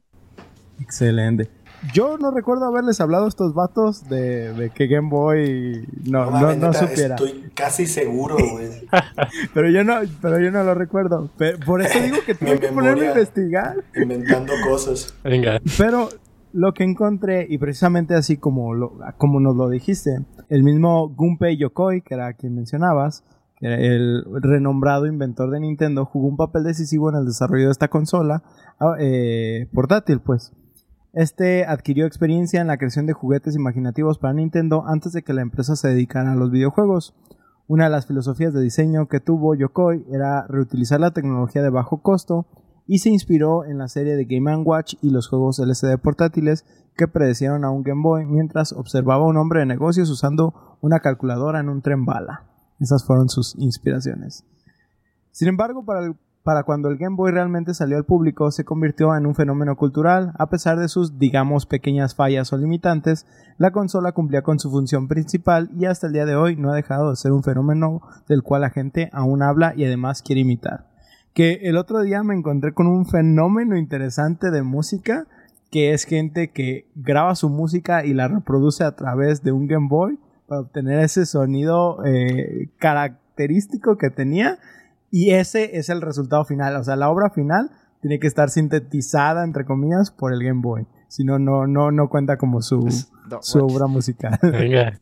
[SPEAKER 1] excelente. Yo no recuerdo haberles hablado a estos vatos de, de que Game Boy no, no, no supiera.
[SPEAKER 2] Estoy casi seguro, güey.
[SPEAKER 1] Pero yo no, pero yo no lo recuerdo. Pe- Por eso digo que tuve
[SPEAKER 2] Mi
[SPEAKER 1] que ponerme a investigar.
[SPEAKER 2] Inventando cosas.
[SPEAKER 4] Venga.
[SPEAKER 1] Pero lo que encontré, y precisamente así como, lo, como nos lo dijiste, el mismo Gunpei Yokoi, que era quien mencionabas, que era el renombrado inventor de Nintendo, jugó un papel decisivo en el desarrollo de esta consola ah, eh, portátil, pues. Este adquirió experiencia en la creación de juguetes imaginativos para Nintendo antes de que la empresa se dedicara a los videojuegos. Una de las filosofías de diseño que tuvo Yokoi era reutilizar la tecnología de bajo costo y se inspiró en la serie de Game Watch y los juegos LCD portátiles que predecieron a un Game Boy mientras observaba a un hombre de negocios usando una calculadora en un tren bala. Esas fueron sus inspiraciones. Sin embargo, para, el- para cuando el Game Boy realmente salió al público, se convirtió en un fenómeno cultural. A pesar de sus, digamos, pequeñas fallas o limitantes, la consola cumplía con su función principal y hasta el día de hoy no ha dejado de ser un fenómeno del cual la gente aún habla y además quiere imitar que el otro día me encontré con un fenómeno interesante de música, que es gente que graba su música y la reproduce a través de un Game Boy para obtener ese sonido eh, característico que tenía y ese es el resultado final, o sea, la obra final tiene que estar sintetizada entre comillas por el Game Boy, si no no no no cuenta como su su obra musical.
[SPEAKER 4] Venga.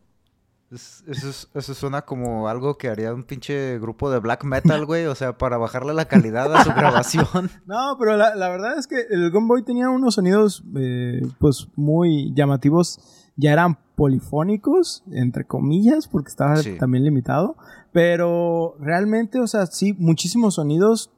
[SPEAKER 3] Es- Eso, es- eso suena como algo que haría un pinche grupo de black metal, güey. O sea, para bajarle la calidad a su grabación.
[SPEAKER 1] No, pero la, la verdad es que el Game Boy tenía unos sonidos eh, pues muy llamativos. Ya eran polifónicos, entre comillas, porque estaba
[SPEAKER 3] Sí.
[SPEAKER 1] también limitado. Pero realmente, o sea, sí, muchísimos sonidos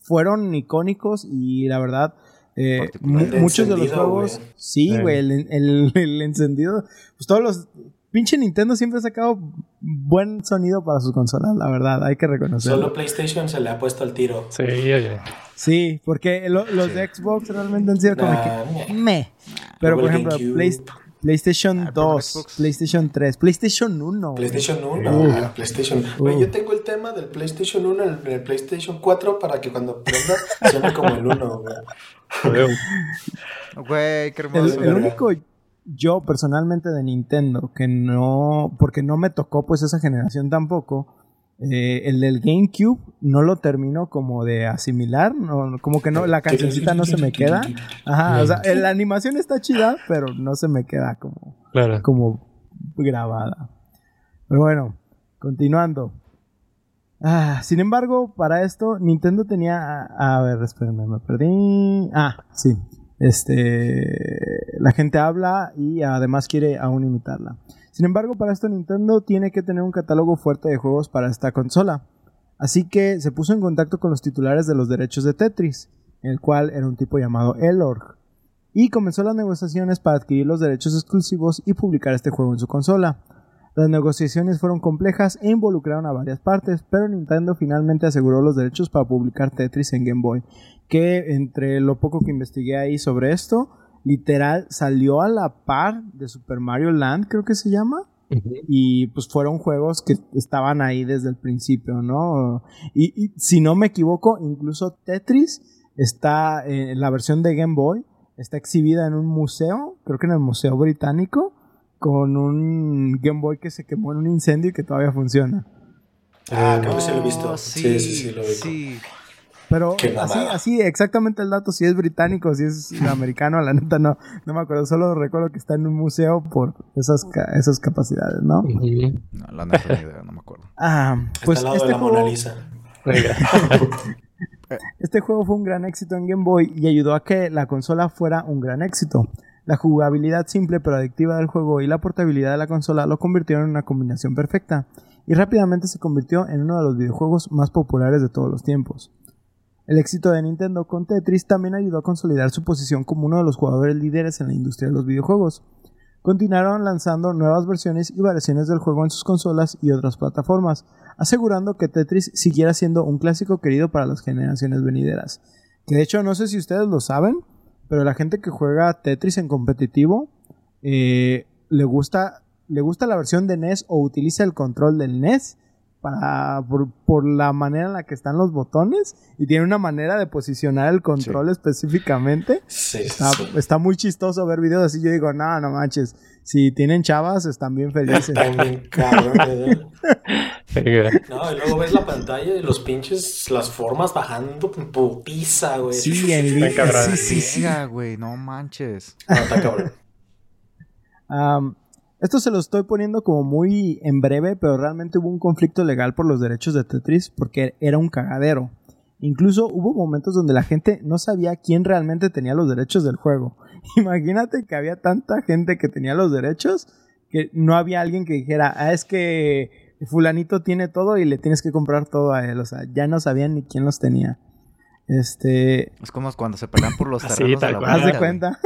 [SPEAKER 1] fueron icónicos y la verdad, eh, muchos de los juegos, sí, güey, el, el- el encendido, pues todos los... Pinche Nintendo siempre ha sacado buen sonido para sus consolas, la verdad, hay que reconocerlo.
[SPEAKER 2] Solo PlayStation se le ha puesto al tiro.
[SPEAKER 4] Sí, oye.
[SPEAKER 1] Sí, porque lo- los
[SPEAKER 3] Sí.
[SPEAKER 1] de Xbox realmente han sido como
[SPEAKER 2] Nah,
[SPEAKER 1] que
[SPEAKER 2] meh.
[SPEAKER 1] meh. Pero por ejemplo. Play- PlayStation
[SPEAKER 3] Ah, pero en
[SPEAKER 1] 2,
[SPEAKER 3] Xbox.
[SPEAKER 1] PlayStation 3, PlayStation 1. güey.
[SPEAKER 2] PlayStation 1,
[SPEAKER 1] Uh.
[SPEAKER 2] ah, PlayStation.
[SPEAKER 1] Uh.
[SPEAKER 2] yo tengo el tema del PlayStation 1 en el, el PlayStation 4 para que cuando prenda suene como el 1, güey.
[SPEAKER 3] Güey, qué
[SPEAKER 1] El,
[SPEAKER 3] hermoso.
[SPEAKER 1] el
[SPEAKER 2] verga.
[SPEAKER 1] único yo personalmente de Nintendo que no, porque no me tocó pues esa generación tampoco. Eh, el del GameCube no lo termino como de asimilar, no, como que no, la cancioncita no se me queda. Ajá, o sea, la animación está chida, pero no se me queda como,
[SPEAKER 4] Claro.
[SPEAKER 1] como grabada. Pero bueno, continuando. Ah, sin embargo, para esto, Nintendo tenía. A, a ver, espérenme, me perdí. Ah, sí. Este. La gente habla y además quiere aún imitarla. Sin embargo, para esto, Nintendo tiene que tener un catálogo fuerte de juegos para esta consola. Así que se puso en contacto con los titulares de los derechos de Tetris, el cual era un tipo llamado Elorg y comenzó las negociaciones para adquirir los derechos exclusivos y publicar este juego en su consola. Las negociaciones fueron complejas e involucraron a varias partes, pero Nintendo finalmente aseguró los derechos para publicar Tetris en Game Boy, que entre lo poco que investigué ahí sobre esto, literal salió a la par de Super Mario Land, creo que se llama. Y pues fueron juegos que estaban ahí desde el principio, ¿no? Y, y si no me equivoco, incluso Tetris está en la versión de Game Boy, está exhibida en un museo, creo que en el Museo Británico, con un Game Boy que se quemó en un incendio y que todavía funciona.
[SPEAKER 2] Ah, creo que sí lo he visto.
[SPEAKER 3] Oh,
[SPEAKER 2] Sí, sí, sí, lo vi.
[SPEAKER 3] sí.
[SPEAKER 1] Pero así, así, exactamente el dato, si es británico, si es americano, la neta no, no me acuerdo, solo recuerdo que está en un museo por esas, ca- esas capacidades, ¿no?
[SPEAKER 3] No, la neta ni idea, no me acuerdo.
[SPEAKER 1] Ah, pues
[SPEAKER 2] Está al lado
[SPEAKER 1] este
[SPEAKER 2] de la
[SPEAKER 1] juego,
[SPEAKER 2] Mona Lisa.
[SPEAKER 1] Este juego fue un gran éxito en Game Boy y ayudó a que la consola fuera un gran éxito. La jugabilidad simple pero adictiva del juego y la portabilidad de la consola lo convirtieron en una combinación perfecta y rápidamente se convirtió en uno de los videojuegos más populares de todos los tiempos. El éxito de Nintendo con Tetris también ayudó a consolidar su posición como uno de los jugadores líderes en la industria de los videojuegos. Continuaron lanzando nuevas versiones y variaciones del juego en sus consolas y otras plataformas, asegurando que Tetris siguiera siendo un clásico querido para las generaciones venideras. Que de hecho no sé si ustedes lo saben, pero la gente que juega Tetris en competitivo eh, le gusta le gusta la versión de NES o utiliza el control del NES para, por, por la manera en la que están los botones y tiene una manera de posicionar el control específicamente.
[SPEAKER 2] Sí,
[SPEAKER 1] Está,
[SPEAKER 2] sí.
[SPEAKER 1] está muy chistoso ver videos así. Yo digo, no, no manches. Si tienen chavas, están bien felices.
[SPEAKER 2] Están bien cabrones, ¿no? Y luego ves la pantalla y los pinches, las formas bajando putiza, güey.
[SPEAKER 1] Sí, en línea.
[SPEAKER 4] cabrón.
[SPEAKER 1] Sí, sí, sí.
[SPEAKER 3] Güey, no manches.
[SPEAKER 2] No, está cabrón.
[SPEAKER 1] Am, esto se lo estoy poniendo como muy en breve, pero realmente hubo un conflicto legal por los derechos de Tetris porque era un cagadero. Incluso hubo momentos donde la gente no sabía quién realmente tenía los derechos del juego. Imagínate que había tanta gente que tenía los derechos que no había alguien que dijera, ah, es que fulanito tiene todo y le tienes que comprar todo a él. O sea, ya no sabían ni quién los tenía. Este,
[SPEAKER 3] Es como cuando se pelean por los
[SPEAKER 4] Así,
[SPEAKER 3] terrenos
[SPEAKER 4] tal
[SPEAKER 3] de la.
[SPEAKER 1] Haz de cuenta.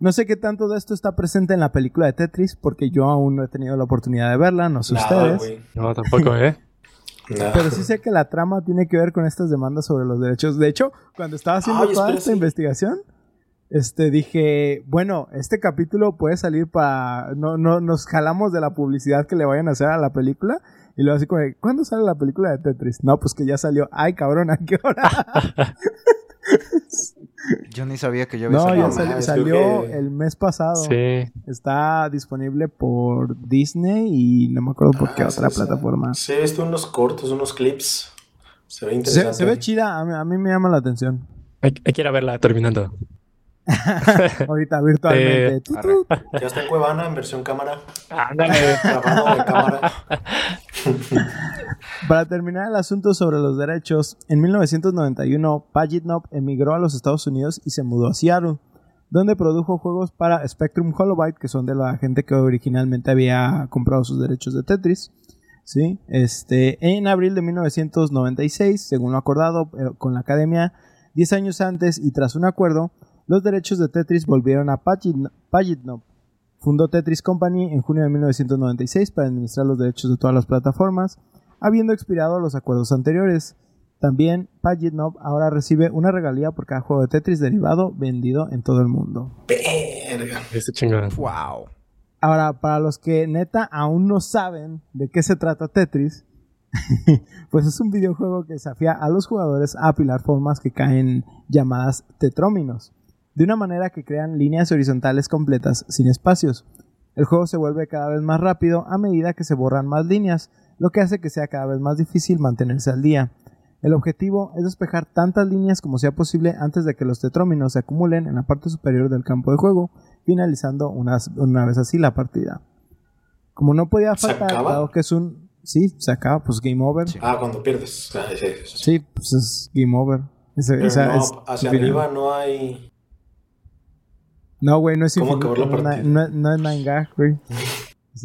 [SPEAKER 1] No sé qué tanto de esto está presente en la película de Tetris, porque yo aún no he tenido la oportunidad de verla, no sé
[SPEAKER 2] Nada,
[SPEAKER 1] ustedes.
[SPEAKER 2] güey.
[SPEAKER 4] No, tampoco, ¿eh?
[SPEAKER 1] Pero sí sé que la trama tiene que ver con estas demandas sobre los derechos. De hecho, cuando estaba haciendo
[SPEAKER 2] Ay,
[SPEAKER 1] toda
[SPEAKER 2] espera,
[SPEAKER 1] esta
[SPEAKER 2] sí.
[SPEAKER 1] investigación, este dije, bueno, este capítulo puede salir para. No, no, nos jalamos de la publicidad que le vayan a hacer a la película. Y luego así como, ¿cuándo sale la película de Tetris? No, pues que ya salió. Ay, cabrón, ¿a qué hora?
[SPEAKER 3] Yo ni sabía que yo había
[SPEAKER 1] no,
[SPEAKER 3] salido.
[SPEAKER 1] ya
[SPEAKER 2] no
[SPEAKER 1] salió,
[SPEAKER 2] que-
[SPEAKER 1] el mes pasado.
[SPEAKER 4] Sí.
[SPEAKER 1] Está disponible por Disney y no me acuerdo por qué
[SPEAKER 2] Ah,
[SPEAKER 1] otra
[SPEAKER 2] sí,
[SPEAKER 1] plataforma.
[SPEAKER 2] Sí, he visto unos cortos, unos clips. Se ve
[SPEAKER 1] Se,
[SPEAKER 2] interesante.
[SPEAKER 1] se ve chida, a mí, a mí me llama la atención.
[SPEAKER 4] Hay, hay que ir a verla terminando.
[SPEAKER 1] Ahorita virtualmente.
[SPEAKER 4] Eh.
[SPEAKER 2] Ya está en Cuevana en versión cámara.
[SPEAKER 4] Ándale.
[SPEAKER 2] Grabado de cámara.
[SPEAKER 1] Para terminar el asunto sobre los derechos, en 1991 Pagitnop emigró a los Estados Unidos y se mudó a Seattle, donde produjo juegos para Spectrum Holobyte, que son de la gente que originalmente había comprado sus derechos de Tetris. ¿sí? Este, en abril de 1996, según lo acordado eh, con la academia, 10 años antes y tras un acuerdo, los derechos de Tetris volvieron a Pagitn- Pagitnop. Fundó Tetris Company en junio de 1996 para administrar los derechos de todas las plataformas, habiendo expirado los acuerdos anteriores. También Pagitnop ahora recibe una regalía por cada juego de Tetris derivado vendido en todo el mundo.
[SPEAKER 2] Verga.
[SPEAKER 4] Ese chingón.
[SPEAKER 3] Wow.
[SPEAKER 1] Ahora, para los que neta aún no saben de qué se trata Tetris, pues es un videojuego que desafía a los jugadores a apilar formas que caen llamadas tetróminos, de una manera que crean líneas horizontales completas sin espacios. El juego se vuelve cada vez más rápido a medida que se borran más líneas, lo que hace que sea cada vez más difícil mantenerse al día. El objetivo es despejar tantas líneas como sea posible antes de que los tetróminos se acumulen en la parte superior del campo de juego, finalizando una, una vez así la partida. Como no podía
[SPEAKER 2] ¿Se
[SPEAKER 1] faltar, dado que es un... Sí, se acaba, pues game over.
[SPEAKER 3] Sí.
[SPEAKER 2] Ah, cuando pierdes. Ah, sí, sí, sí.
[SPEAKER 1] Sí, pues es game over.
[SPEAKER 2] No, hacia
[SPEAKER 1] final.
[SPEAKER 2] arriba no hay.
[SPEAKER 1] No, güey, no es
[SPEAKER 2] ¿Cómo
[SPEAKER 1] infinito. No,
[SPEAKER 2] partida?
[SPEAKER 1] no, no es nine gag, güey.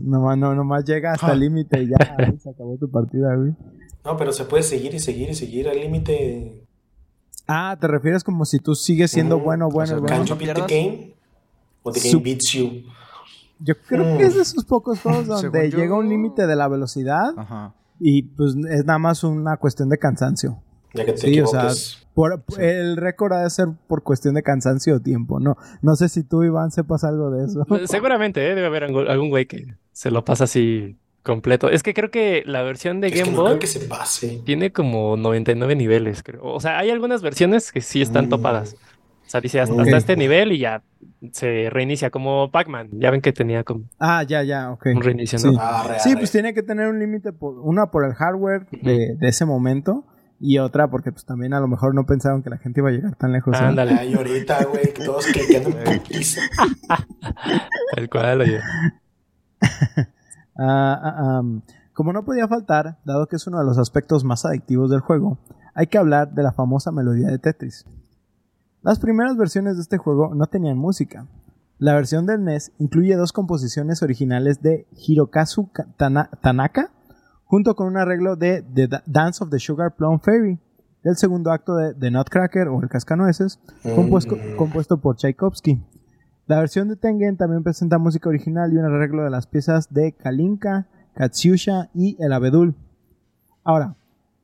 [SPEAKER 1] Nomás, no, nomás llega hasta el límite y ya se acabó tu partida, güey.
[SPEAKER 2] No, pero se puede seguir y seguir y seguir al límite.
[SPEAKER 1] Ah, ¿te refieres como si tú sigues siendo
[SPEAKER 2] Mm,
[SPEAKER 1] bueno, bueno,
[SPEAKER 3] sea,
[SPEAKER 1] bueno?
[SPEAKER 2] You beat the game? O the
[SPEAKER 1] Sup-
[SPEAKER 2] game beats you.
[SPEAKER 1] Yo creo
[SPEAKER 2] Mm.
[SPEAKER 1] que es de esos pocos juegos donde
[SPEAKER 3] yo-
[SPEAKER 1] llega un límite de la velocidad
[SPEAKER 3] Ajá.
[SPEAKER 1] y pues es nada más una cuestión de cansancio.
[SPEAKER 2] Ya que te
[SPEAKER 1] Sí, o sea, el récord ha de ser por cuestión de cansancio o tiempo, ¿no? No sé si tú, Iván, sepas algo de eso.
[SPEAKER 4] Seguramente, ¿eh? Debe haber algún güey que se lo pasa así completo. Es que creo que la versión de
[SPEAKER 2] es
[SPEAKER 4] Game
[SPEAKER 2] no
[SPEAKER 4] Boy
[SPEAKER 2] creo que se pase.
[SPEAKER 4] tiene como 99 niveles, creo. O sea, hay algunas versiones que sí están
[SPEAKER 2] Mm.
[SPEAKER 4] topadas. sea, dice hasta, este nivel y ya se reinicia como Pac-Man. Ya ven que tenía como
[SPEAKER 1] Ah, ya, ya, ok.
[SPEAKER 4] un reinicio,
[SPEAKER 1] Sí.
[SPEAKER 4] ¿no?
[SPEAKER 2] Ah, real.
[SPEAKER 1] Sí, pues tiene que tener un límite, por- una por el hardware de, de ese momento y otra porque pues también a lo mejor no pensaron que la gente iba a llegar tan lejos. ¿eh?
[SPEAKER 4] Ándale,
[SPEAKER 2] Ay, ahorita, güey, que todos cliqueando en putiza.
[SPEAKER 4] tal cual, oye.
[SPEAKER 1] Am, como no podía faltar, dado que es uno de los aspectos más adictivos del juego, hay que hablar de la famosa melodía de Tetris. Las primeras versiones de este juego no tenían música. La versión del NES incluye dos composiciones originales de Hirokazu Ka- Tana- Tanaka, junto con un arreglo de The Da- Dance of the Sugar Plum Fairy, del segundo acto de The Nutcracker o El Cascanueces, compuesto,
[SPEAKER 2] Mm.
[SPEAKER 1] compuesto por Tchaikovsky. La versión de Tengen también presenta música original y un arreglo de las piezas de Kalinka, Katsyusha y El Abedul. Ahora,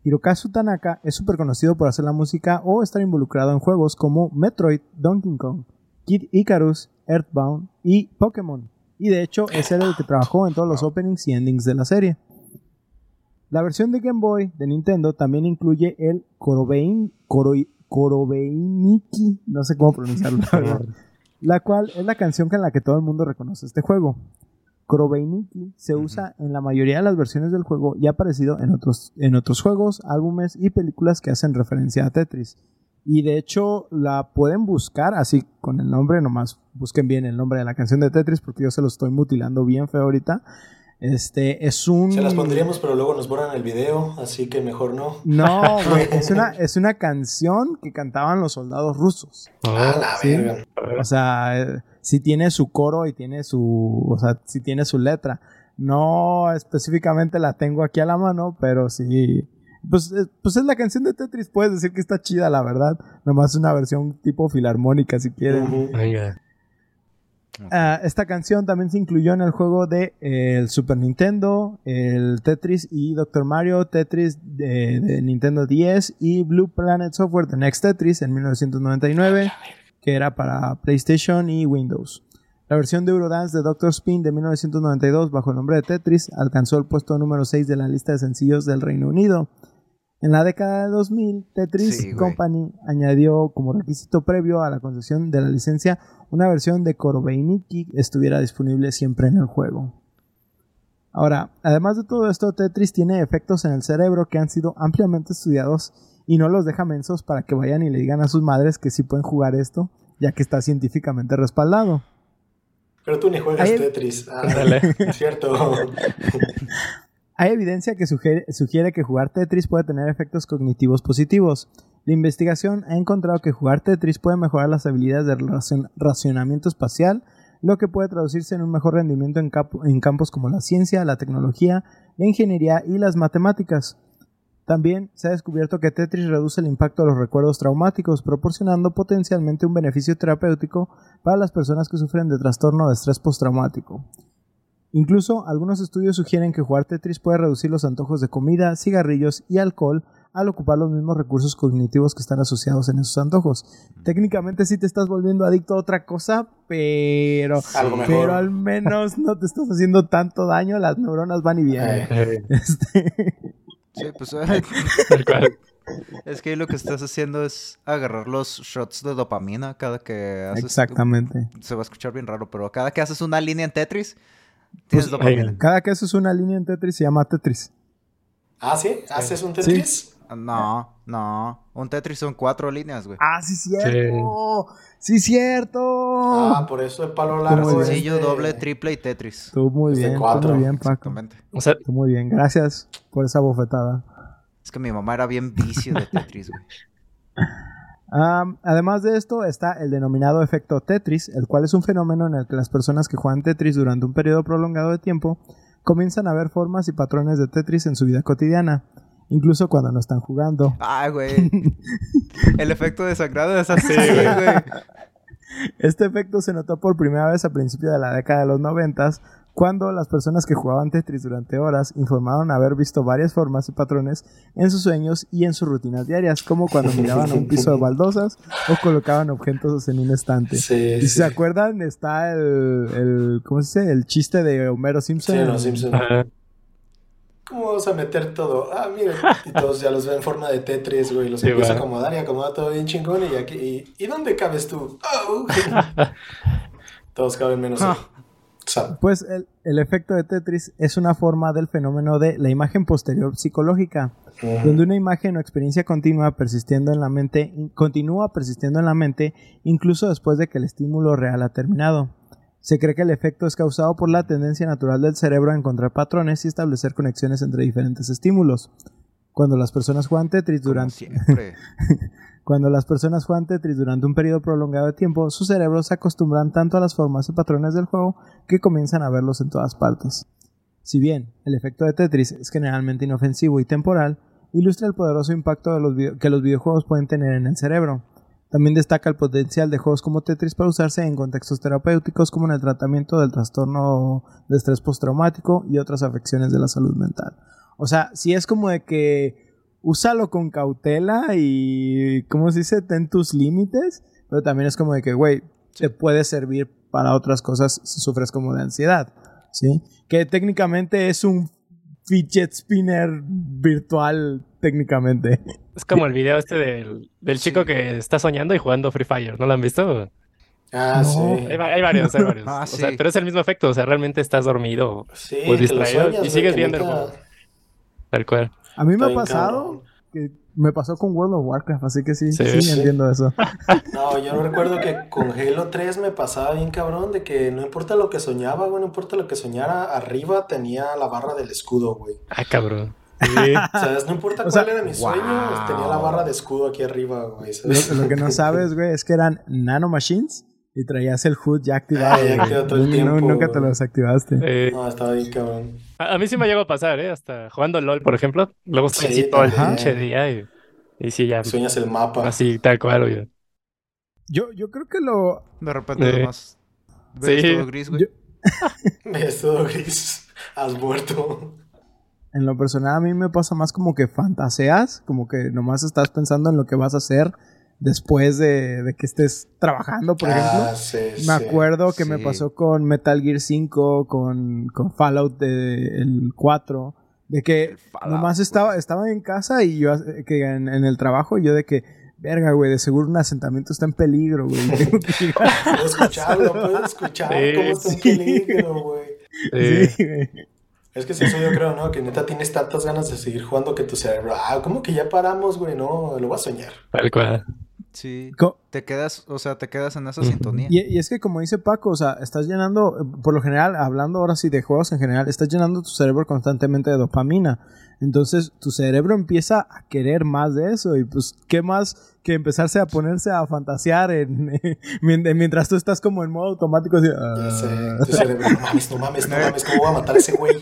[SPEAKER 1] Hirokazu Tanaka es súper conocido por hacer la música o estar involucrado en juegos como Metroid, Donkey Kong, Kid Icarus, Earthbound y Pokémon. Y de hecho es el que trabajó en todos los openings y endings de la serie. La versión de Game Boy de Nintendo también incluye el Korobein, Koroi- Korobeiniki, no sé cómo pronunciarlo, la verdad, la cual es la canción con la que todo el mundo reconoce este juego. Korobeiniki se usa en la mayoría de las versiones del juego y ha aparecido en otros, en otros juegos, álbumes y películas que hacen referencia a Tetris. Y de hecho la pueden buscar así con el nombre, nomás busquen bien el nombre de la canción de Tetris porque yo se lo estoy mutilando bien feo ahorita. Este es un...
[SPEAKER 2] Se las pondríamos, pero luego nos borran el video, así que mejor no.
[SPEAKER 1] No, güey, es una, es una canción que cantaban los soldados rusos.
[SPEAKER 2] A la
[SPEAKER 1] sí.
[SPEAKER 2] verga.
[SPEAKER 1] O sea, sí tiene su coro y tiene su, o sea, sí tiene su letra. No específicamente la tengo aquí a la mano, pero sí. Pues, eh, pues es la canción de Tetris, puedes decir que está chida, la verdad. Nomás una versión tipo filarmónica, si quieren.
[SPEAKER 2] Ujú.
[SPEAKER 1] Ah, esta canción también se incluyó en el juego de eh, Super Nintendo, el Tetris y Dr. Mario, Tetris de, de Nintendo 10 y Blue Planet Software The Next Tetris en 1999, que era para PlayStation y Windows. La versión de Eurodance de Dr. Spin de 1992 bajo el nombre de Tetris alcanzó el puesto número 6 de la lista de sencillos del Reino Unido. En la década de 2000, Tetris
[SPEAKER 3] Sí.
[SPEAKER 1] Company añadió como requisito previo a la concesión de la licencia una versión de Korobeiniki estuviera disponible siempre en el juego. Ahora, además de todo esto, Tetris tiene efectos en el cerebro que han sido ampliamente estudiados y no los deja mensos para que vayan y le digan a sus madres que sí pueden jugar esto, ya que está científicamente respaldado.
[SPEAKER 2] Pero tú ni juegas
[SPEAKER 1] Ahí-
[SPEAKER 2] Tetris. Ah,
[SPEAKER 4] Ándale.
[SPEAKER 2] es cierto.
[SPEAKER 1] Hay evidencia que sugiere, que jugar Tetris puede tener efectos cognitivos positivos. La investigación ha encontrado que jugar Tetris puede mejorar las habilidades de racion- racionamiento espacial, lo que puede traducirse en un mejor rendimiento en, en campos como la ciencia, la tecnología, la ingeniería y las matemáticas. También se ha descubierto que Tetris reduce el impacto de los recuerdos traumáticos, proporcionando potencialmente un beneficio terapéutico para las personas que sufren de trastorno de estrés postraumático. Incluso algunos estudios sugieren que jugar Tetris puede reducir los antojos de comida, cigarrillos y alcohol al ocupar los mismos recursos cognitivos que están asociados en esos antojos. Técnicamente sí te estás volviendo adicto a otra cosa, pero,
[SPEAKER 2] Algo mejor.
[SPEAKER 1] pero al menos no te estás haciendo tanto daño, las neuronas van y vienen.
[SPEAKER 2] Eh,
[SPEAKER 4] Eh,
[SPEAKER 1] Este,
[SPEAKER 3] Sí, pues es que lo que estás haciendo es agarrar los shots de dopamina cada que haces.
[SPEAKER 1] exactamente.
[SPEAKER 3] Se va a escuchar bien raro, pero cada que haces una línea en Tetris, tienes
[SPEAKER 1] Pues,
[SPEAKER 3] dopamina.
[SPEAKER 4] venga.
[SPEAKER 1] Cada que haces una línea en Tetris se llama Tetris.
[SPEAKER 2] Ah, ¿sí? ¿Haces un Tetris?
[SPEAKER 3] No, no. Un Tetris son cuatro líneas, güey.
[SPEAKER 1] ¡Ah, sí cierto! ¡Sí, cierto!
[SPEAKER 2] Ah, por eso el palo largo.
[SPEAKER 1] Muy
[SPEAKER 2] es
[SPEAKER 3] Sencillo,
[SPEAKER 2] de-
[SPEAKER 3] doble, triple y Tetris.
[SPEAKER 1] Estuvo muy
[SPEAKER 2] Es de
[SPEAKER 1] bien,
[SPEAKER 2] cuatro.
[SPEAKER 1] muy bien, Paco.
[SPEAKER 3] Exactamente.
[SPEAKER 4] O sea,
[SPEAKER 1] Estuvo muy bien, gracias por esa bofetada.
[SPEAKER 3] Es que mi mamá era bien vicio de Tetris, güey.
[SPEAKER 1] Además de esto está el denominado efecto Tetris, el cual es un fenómeno en el que las personas que juegan Tetris durante un periodo prolongado de tiempo comienzan a ver formas y patrones de Tetris en su vida cotidiana, incluso cuando no están jugando.
[SPEAKER 3] Ay, güey. El efecto de sangrado es así, güey.
[SPEAKER 1] Este efecto se notó por primera vez a principios de la década de los noventas, cuando las personas que jugaban Tetris durante horas informaron haber visto varias formas y patrones en sus sueños y en sus rutinas diarias, como cuando miraban a un piso de baldosas o colocaban objetos en un estante.
[SPEAKER 2] Sí,
[SPEAKER 1] Y si
[SPEAKER 2] sí.
[SPEAKER 1] se acuerdan, está el, el ¿cómo se dice? El chiste de Homero Simpson.
[SPEAKER 2] Sí,
[SPEAKER 4] ajá.
[SPEAKER 2] ¿Cómo vamos a meter todo? Ah, miren, y todos ya los ven en forma de Tetris, güey, los
[SPEAKER 4] Sí,
[SPEAKER 2] empieza a acomodar y acomoda todo bien chingón y aquí, y, ¿y dónde cabes tú? Oh. todos caben menos él.
[SPEAKER 1] Pues el, el efecto de Tetris es una forma del fenómeno de la imagen posterior psicológica, donde una imagen o experiencia continua persistiendo en la mente, in- continúa persistiendo en la mente incluso después de que el estímulo real ha terminado. Se cree que el efecto es causado por la tendencia natural del cerebro a encontrar patrones y establecer conexiones entre diferentes estímulos. Cuando las personas juegan Tetris durante. cuando las personas juegan Tetris durante un periodo prolongado de tiempo, sus cerebros se acostumbran tanto a las formas y patrones del juego que comienzan a verlos en todas partes. Si bien el efecto de Tetris es generalmente inofensivo y temporal, ilustra el poderoso impacto que los videojuegos pueden tener en el cerebro. También destaca el potencial de juegos como Tetris para usarse en contextos terapéuticos como en el tratamiento del trastorno de estrés postraumático y otras afecciones de la salud mental. O sea, si es como de que úsalo con cautela y, ¿cómo se dice? Ten tus límites, pero también es como de que, güey, te puede servir para otras cosas si sufres como de ansiedad, ¿sí? Que técnicamente es un fidget spinner virtual, técnicamente.
[SPEAKER 4] Es como el video este del, del chico que está soñando y jugando Free Fire, ¿no lo han visto?
[SPEAKER 2] Ah,
[SPEAKER 1] No.
[SPEAKER 2] sí.
[SPEAKER 4] Hay, va- hay varios, hay varios.
[SPEAKER 3] Ah,
[SPEAKER 4] O sea,
[SPEAKER 3] sí.
[SPEAKER 4] pero es el mismo efecto, o sea, realmente estás dormido,
[SPEAKER 2] Sí,
[SPEAKER 4] Pues
[SPEAKER 2] lo
[SPEAKER 4] distraído
[SPEAKER 2] sueñas,
[SPEAKER 4] y sigues viendo el juego. tal cual.
[SPEAKER 1] A mí me ha pasado que me pasó con World of Warcraft, así que sí,
[SPEAKER 4] Sí,
[SPEAKER 1] sí,
[SPEAKER 2] sí.
[SPEAKER 1] entiendo eso.
[SPEAKER 2] No, yo recuerdo que con Halo 3 me pasaba bien cabrón de que no importa lo que soñaba, güey, no importa lo que soñara, arriba tenía la barra del escudo, güey.
[SPEAKER 4] Ah, cabrón. Sí.
[SPEAKER 2] ¿Sabes? No importa
[SPEAKER 1] O
[SPEAKER 2] cuál
[SPEAKER 1] sea,
[SPEAKER 2] era mi sueño,
[SPEAKER 3] wow.
[SPEAKER 2] tenía la barra de escudo aquí arriba, güey.
[SPEAKER 1] Lo, lo que no sabes, güey, es que eran nanomachines y traías el HUD ya activado.
[SPEAKER 2] Ah, ya activado todo el
[SPEAKER 1] No-
[SPEAKER 2] tiempo,
[SPEAKER 1] nunca te lo desactivaste.
[SPEAKER 4] Eh,
[SPEAKER 2] No, estaba bien cabrón.
[SPEAKER 4] a, a mí sí me llegó a pasar, ¿eh? Hasta jugando LOL, por ejemplo. Luego estoy
[SPEAKER 2] Sí,
[SPEAKER 4] todo el pinche día y, y sí, ya.
[SPEAKER 2] Sueñas el mapa.
[SPEAKER 4] Así, tal cual, güey.
[SPEAKER 1] Yo, yo creo que lo,
[SPEAKER 3] De repente
[SPEAKER 4] Eh.
[SPEAKER 3] nomás ves
[SPEAKER 4] Sí.
[SPEAKER 3] todo gris, güey.
[SPEAKER 1] Yo-
[SPEAKER 2] Ves todo gris. Has muerto.
[SPEAKER 1] En lo personal a mí me pasa más como que fantaseas, como que nomás estás pensando en lo que vas a hacer después de, de que estés trabajando, por ejemplo.
[SPEAKER 2] Ah, sí,
[SPEAKER 1] Me
[SPEAKER 2] sí.
[SPEAKER 1] acuerdo que me pasó con Metal Gear 5, con, con Fallout de, el 4, de que
[SPEAKER 3] Fallout,
[SPEAKER 1] nomás estaba, estaba en casa y yo eh, que en, en el trabajo y yo de que, verga, güey, de seguro un asentamiento está en peligro, güey. Tengo que llegar".
[SPEAKER 2] Puedo escucharlo, puedo escuchar
[SPEAKER 4] Sí,
[SPEAKER 2] cómo está en peligro, güey.
[SPEAKER 1] Sí, güey.
[SPEAKER 2] Es que es eso yo creo, ¿no? Que neta tienes tantas ganas de seguir jugando que tu cerebro, ah, ¿cómo que ya paramos, güey? No, lo voy a soñar.
[SPEAKER 4] tal cual.
[SPEAKER 3] Sí.
[SPEAKER 1] Co-
[SPEAKER 3] Te quedas, o sea, te quedas en esa sintonía.
[SPEAKER 1] Y, y es que como dice Paco, o sea, estás llenando, por lo general, hablando ahora sí de juegos en general, estás llenando tu cerebro constantemente de dopamina. Entonces tu cerebro empieza a querer más de eso y pues qué más que empezarse a ponerse a fantasear en, mien- mientras tú estás como en modo automático. Así,
[SPEAKER 2] Ya sé,
[SPEAKER 1] "Ah".
[SPEAKER 2] tu cerebro, no mames, no mames, no mames, ¿cómo voy a matar a ese güey?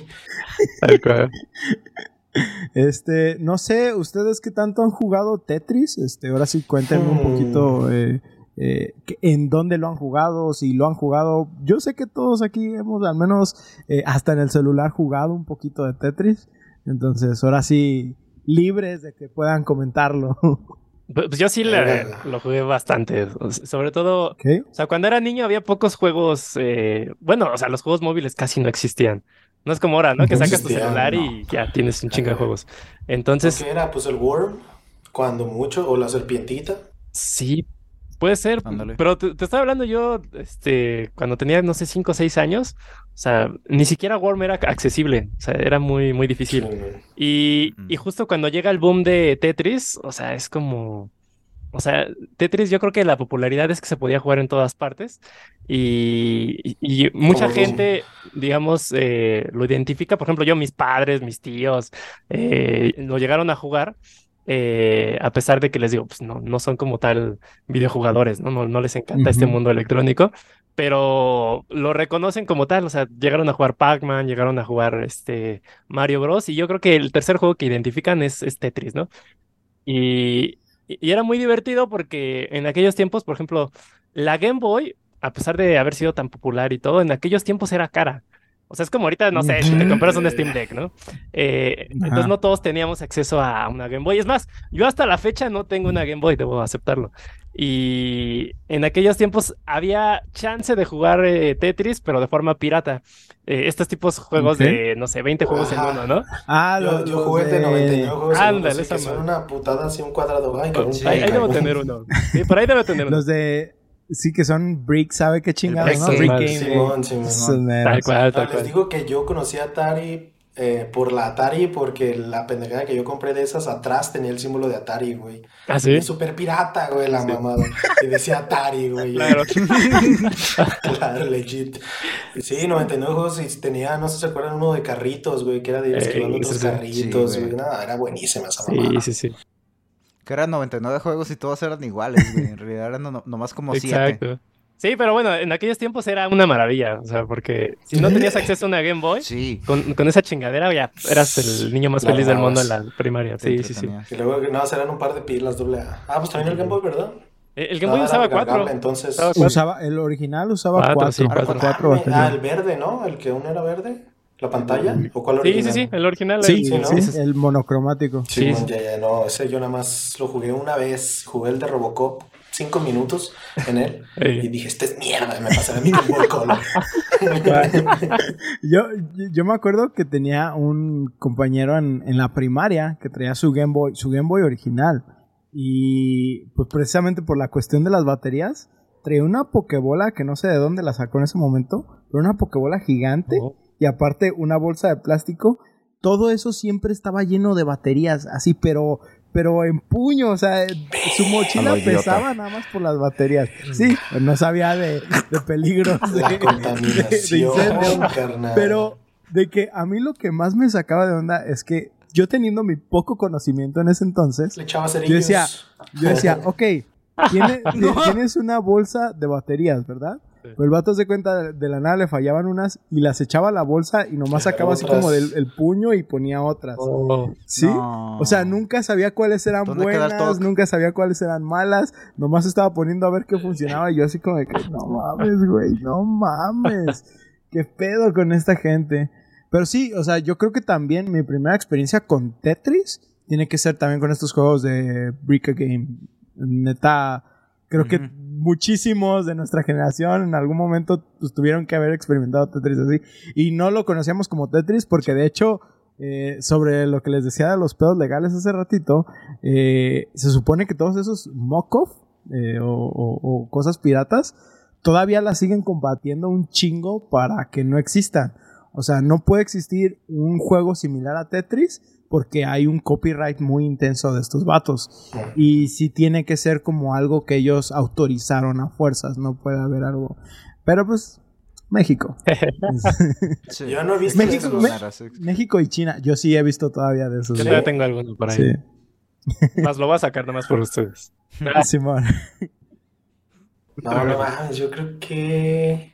[SPEAKER 1] Este, no sé, ustedes qué tanto han jugado Tetris. Este, ahora sí cuéntenme un
[SPEAKER 2] Hmm.
[SPEAKER 1] poquito eh, eh, que- en dónde lo han jugado, si lo han jugado. Yo sé que todos aquí hemos al menos eh, hasta en el celular jugado un poquito de Tetris. Entonces, ahora sí, libres de que puedan comentarlo.
[SPEAKER 4] Pues yo sí le- lo jugué bastante. Sobre todo, o sea, cuando era niño había pocos juegos. eh, bueno, o sea, los juegos móviles casi no existían. No es como ahora, ¿no? Que sacas tu celular
[SPEAKER 2] no.
[SPEAKER 4] y ya tienes un chingo de juegos. Entonces,
[SPEAKER 2] ¿Qué era? Pues el Worm, cuando mucho, o la serpientita.
[SPEAKER 4] sí, puede ser.
[SPEAKER 3] Ándale.
[SPEAKER 4] Pero te, te estaba hablando yo, este, cuando tenía, no sé, 5 o 6 años. O sea, ni siquiera Worm era accesible. O sea, era muy, muy difícil.
[SPEAKER 2] Sí,
[SPEAKER 4] Y, y justo cuando llega el boom de Tetris, o sea, es como. O sea, Tetris, yo creo que la popularidad es que se podía jugar en todas partes. Y, y- y mucha
[SPEAKER 2] Doom.
[SPEAKER 4] gente, digamos, eh, lo identifica. Por ejemplo, yo, mis padres, mis tíos, eh, lo llegaron a jugar. eh, a pesar de que les digo, pues no, no son como tal videojugadores, ¿no? No, no les encanta este
[SPEAKER 1] Ujú.
[SPEAKER 4] mundo electrónico pero lo reconocen como tal, o sea, llegaron a jugar Pac-Man, llegaron a jugar este Mario Bros. Y yo creo que el tercer juego que identifican es, es Tetris, ¿no? Y, y era muy divertido porque en aquellos tiempos, por ejemplo, la Game Boy, a pesar de haber sido tan popular y todo, en aquellos tiempos era cara. O sea, es como ahorita, no sé, si te compras un Steam Deck, ¿no? Eh, entonces no todos teníamos acceso a una Game Boy. Es más, yo hasta la fecha no tengo una Game Boy, debo aceptarlo. Y en aquellos tiempos había chance de jugar eh, Tetris, pero de forma pirata. Eh, estos tipos de juegos
[SPEAKER 1] Ok.
[SPEAKER 4] de, no sé, 20 juegos en
[SPEAKER 2] Ajá.
[SPEAKER 4] uno, ¿no?
[SPEAKER 1] Ah,
[SPEAKER 2] Yo,
[SPEAKER 1] los,
[SPEAKER 2] yo jugué de 99 juegos en uno,
[SPEAKER 4] Ándale, esa
[SPEAKER 2] que son una putada así, un cuadrado. Ay, con un
[SPEAKER 3] Sí,
[SPEAKER 4] ahí, ahí debo tener uno. Sí, por ahí debe tener uno.
[SPEAKER 1] Los de... Sí, que son Brick, ¿sabe qué chingados, no?
[SPEAKER 4] Brick
[SPEAKER 1] Brick
[SPEAKER 4] Game.
[SPEAKER 2] Simón, Simón.
[SPEAKER 4] Tal cual,
[SPEAKER 2] Ah,
[SPEAKER 4] tal
[SPEAKER 2] les
[SPEAKER 4] cual.
[SPEAKER 2] digo que yo conocí a Atari eh, por la Atari porque la pendejada que yo compré de esas atrás tenía el símbolo de Atari, güey.
[SPEAKER 4] ¿Ah, sí?
[SPEAKER 2] Super pirata, güey, la mamada. Y decía Atari, güey.
[SPEAKER 4] Claro.
[SPEAKER 2] Claro, legit. Sí, 99 juegos y tenía, no sé si se acuerdan, uno de carritos, güey, que era de esquivando otros
[SPEAKER 4] sí, sí.
[SPEAKER 2] carritos,
[SPEAKER 3] Sí,
[SPEAKER 2] güey.
[SPEAKER 3] güey.
[SPEAKER 2] Nada, era buenísima esa mamada.
[SPEAKER 4] Sí, sí, sí.
[SPEAKER 3] Que eran 99 juegos y todos eran iguales, güey. En realidad eran no- nomás como 7.
[SPEAKER 4] Sí, pero bueno, en aquellos tiempos era una maravilla. O sea, porque si no tenías acceso a una Game Boy,
[SPEAKER 3] Sí.
[SPEAKER 4] con, con esa chingadera ya eras el niño más
[SPEAKER 2] La
[SPEAKER 4] feliz del mundo en la primaria. Sí, sí, sí.
[SPEAKER 2] Y luego, nada, más eran un par de pilas doble A. Ah, pues también el Game Boy, ¿verdad?
[SPEAKER 4] Eh, El Game
[SPEAKER 2] No,
[SPEAKER 4] Boy usaba cuatro.
[SPEAKER 2] Entonces,
[SPEAKER 4] Usaba cuatro.
[SPEAKER 1] Usaba, el original usaba
[SPEAKER 4] Cuatro,
[SPEAKER 1] cuatro.
[SPEAKER 4] sí,
[SPEAKER 2] Ah,
[SPEAKER 4] cuatro.
[SPEAKER 1] cuatro
[SPEAKER 2] ah, el verde, ¿no? El que uno era verde. ¿La pantalla? ¿O cuál
[SPEAKER 4] Sí,
[SPEAKER 2] original?
[SPEAKER 4] sí, sí, el original.
[SPEAKER 1] Sí,
[SPEAKER 4] el-
[SPEAKER 2] sí, ¿no?
[SPEAKER 1] sí,
[SPEAKER 4] sí, sí.
[SPEAKER 1] el monocromático.
[SPEAKER 2] Sí,
[SPEAKER 4] Sí,
[SPEAKER 2] man,
[SPEAKER 4] sí.
[SPEAKER 2] ya, ya, no, ese yo nada más lo jugué una vez, jugué el de Robocop, cinco minutos en él, y dije, este es mierda, me pasaré mi Color.
[SPEAKER 1] Yo, yo me acuerdo que tenía un compañero en, en la primaria que traía su Game Boy, su Game Boy original. Y pues precisamente por la cuestión de las baterías, traía una pokebola que no sé de dónde la sacó en ese momento, pero una pokebola gigante
[SPEAKER 4] Oh.
[SPEAKER 1] y aparte una bolsa de plástico. Todo eso siempre estaba lleno de baterías, así, pero, pero en puño, o sea, su mochila pesaba nada más por las baterías. Sí, no sabía de, de peligros de,
[SPEAKER 2] La
[SPEAKER 1] de- de
[SPEAKER 2] contaminación,
[SPEAKER 1] incendio.
[SPEAKER 2] carnal.
[SPEAKER 1] Pero de que a mí lo que más me sacaba de onda es que yo teniendo mi poco conocimiento en ese entonces,
[SPEAKER 2] Le echaba
[SPEAKER 1] yo decía, yo decía, ok, tiene- ti- tienes una bolsa de baterías, ¿verdad?
[SPEAKER 4] Sí.
[SPEAKER 1] Pero el vato se cuenta de, la nada le fallaban unas y las echaba a la bolsa y nomás sacaba así como del el puño y ponía otras.
[SPEAKER 4] Oh.
[SPEAKER 1] ¿Sí?
[SPEAKER 3] No.
[SPEAKER 1] O sea, nunca sabía cuáles eran
[SPEAKER 3] ¿Dónde queda el
[SPEAKER 1] buenas, nunca sabía cuáles eran malas, nomás estaba poniendo a ver qué funcionaba y yo así como de que, no mames, güey, no mames, qué pedo con esta gente. Pero sí, o sea, yo creo que también mi primera experiencia con Tetris tiene que ser también con estos juegos de Brick a Game. Neta, creo que. Muchísimos de nuestra generación en algún momento pues, tuvieron que haber experimentado Tetris así. Y no lo conocíamos como Tetris porque de hecho, eh, sobre lo que les decía de los pedos legales hace ratito, eh, se supone que todos esos mock-off eh, o, o- cosas piratas todavía las siguen combatiendo un chingo para que no existan. O sea, no puede existir un juego similar a Tetris porque hay un copyright muy intenso de estos vatos. Y sí tiene que ser como algo que ellos autorizaron a fuerzas, no puede haber algo. Pero pues, México.
[SPEAKER 3] Sí.
[SPEAKER 2] Yo no he visto
[SPEAKER 1] México-
[SPEAKER 2] esos.
[SPEAKER 1] Me-. México y China, yo sí he visto todavía de esos.
[SPEAKER 4] Yo todavía tengo alguno por ahí.
[SPEAKER 1] Sí.
[SPEAKER 4] Más lo voy a sacar nomás por ustedes.
[SPEAKER 1] Simón.
[SPEAKER 2] No, no yo creo que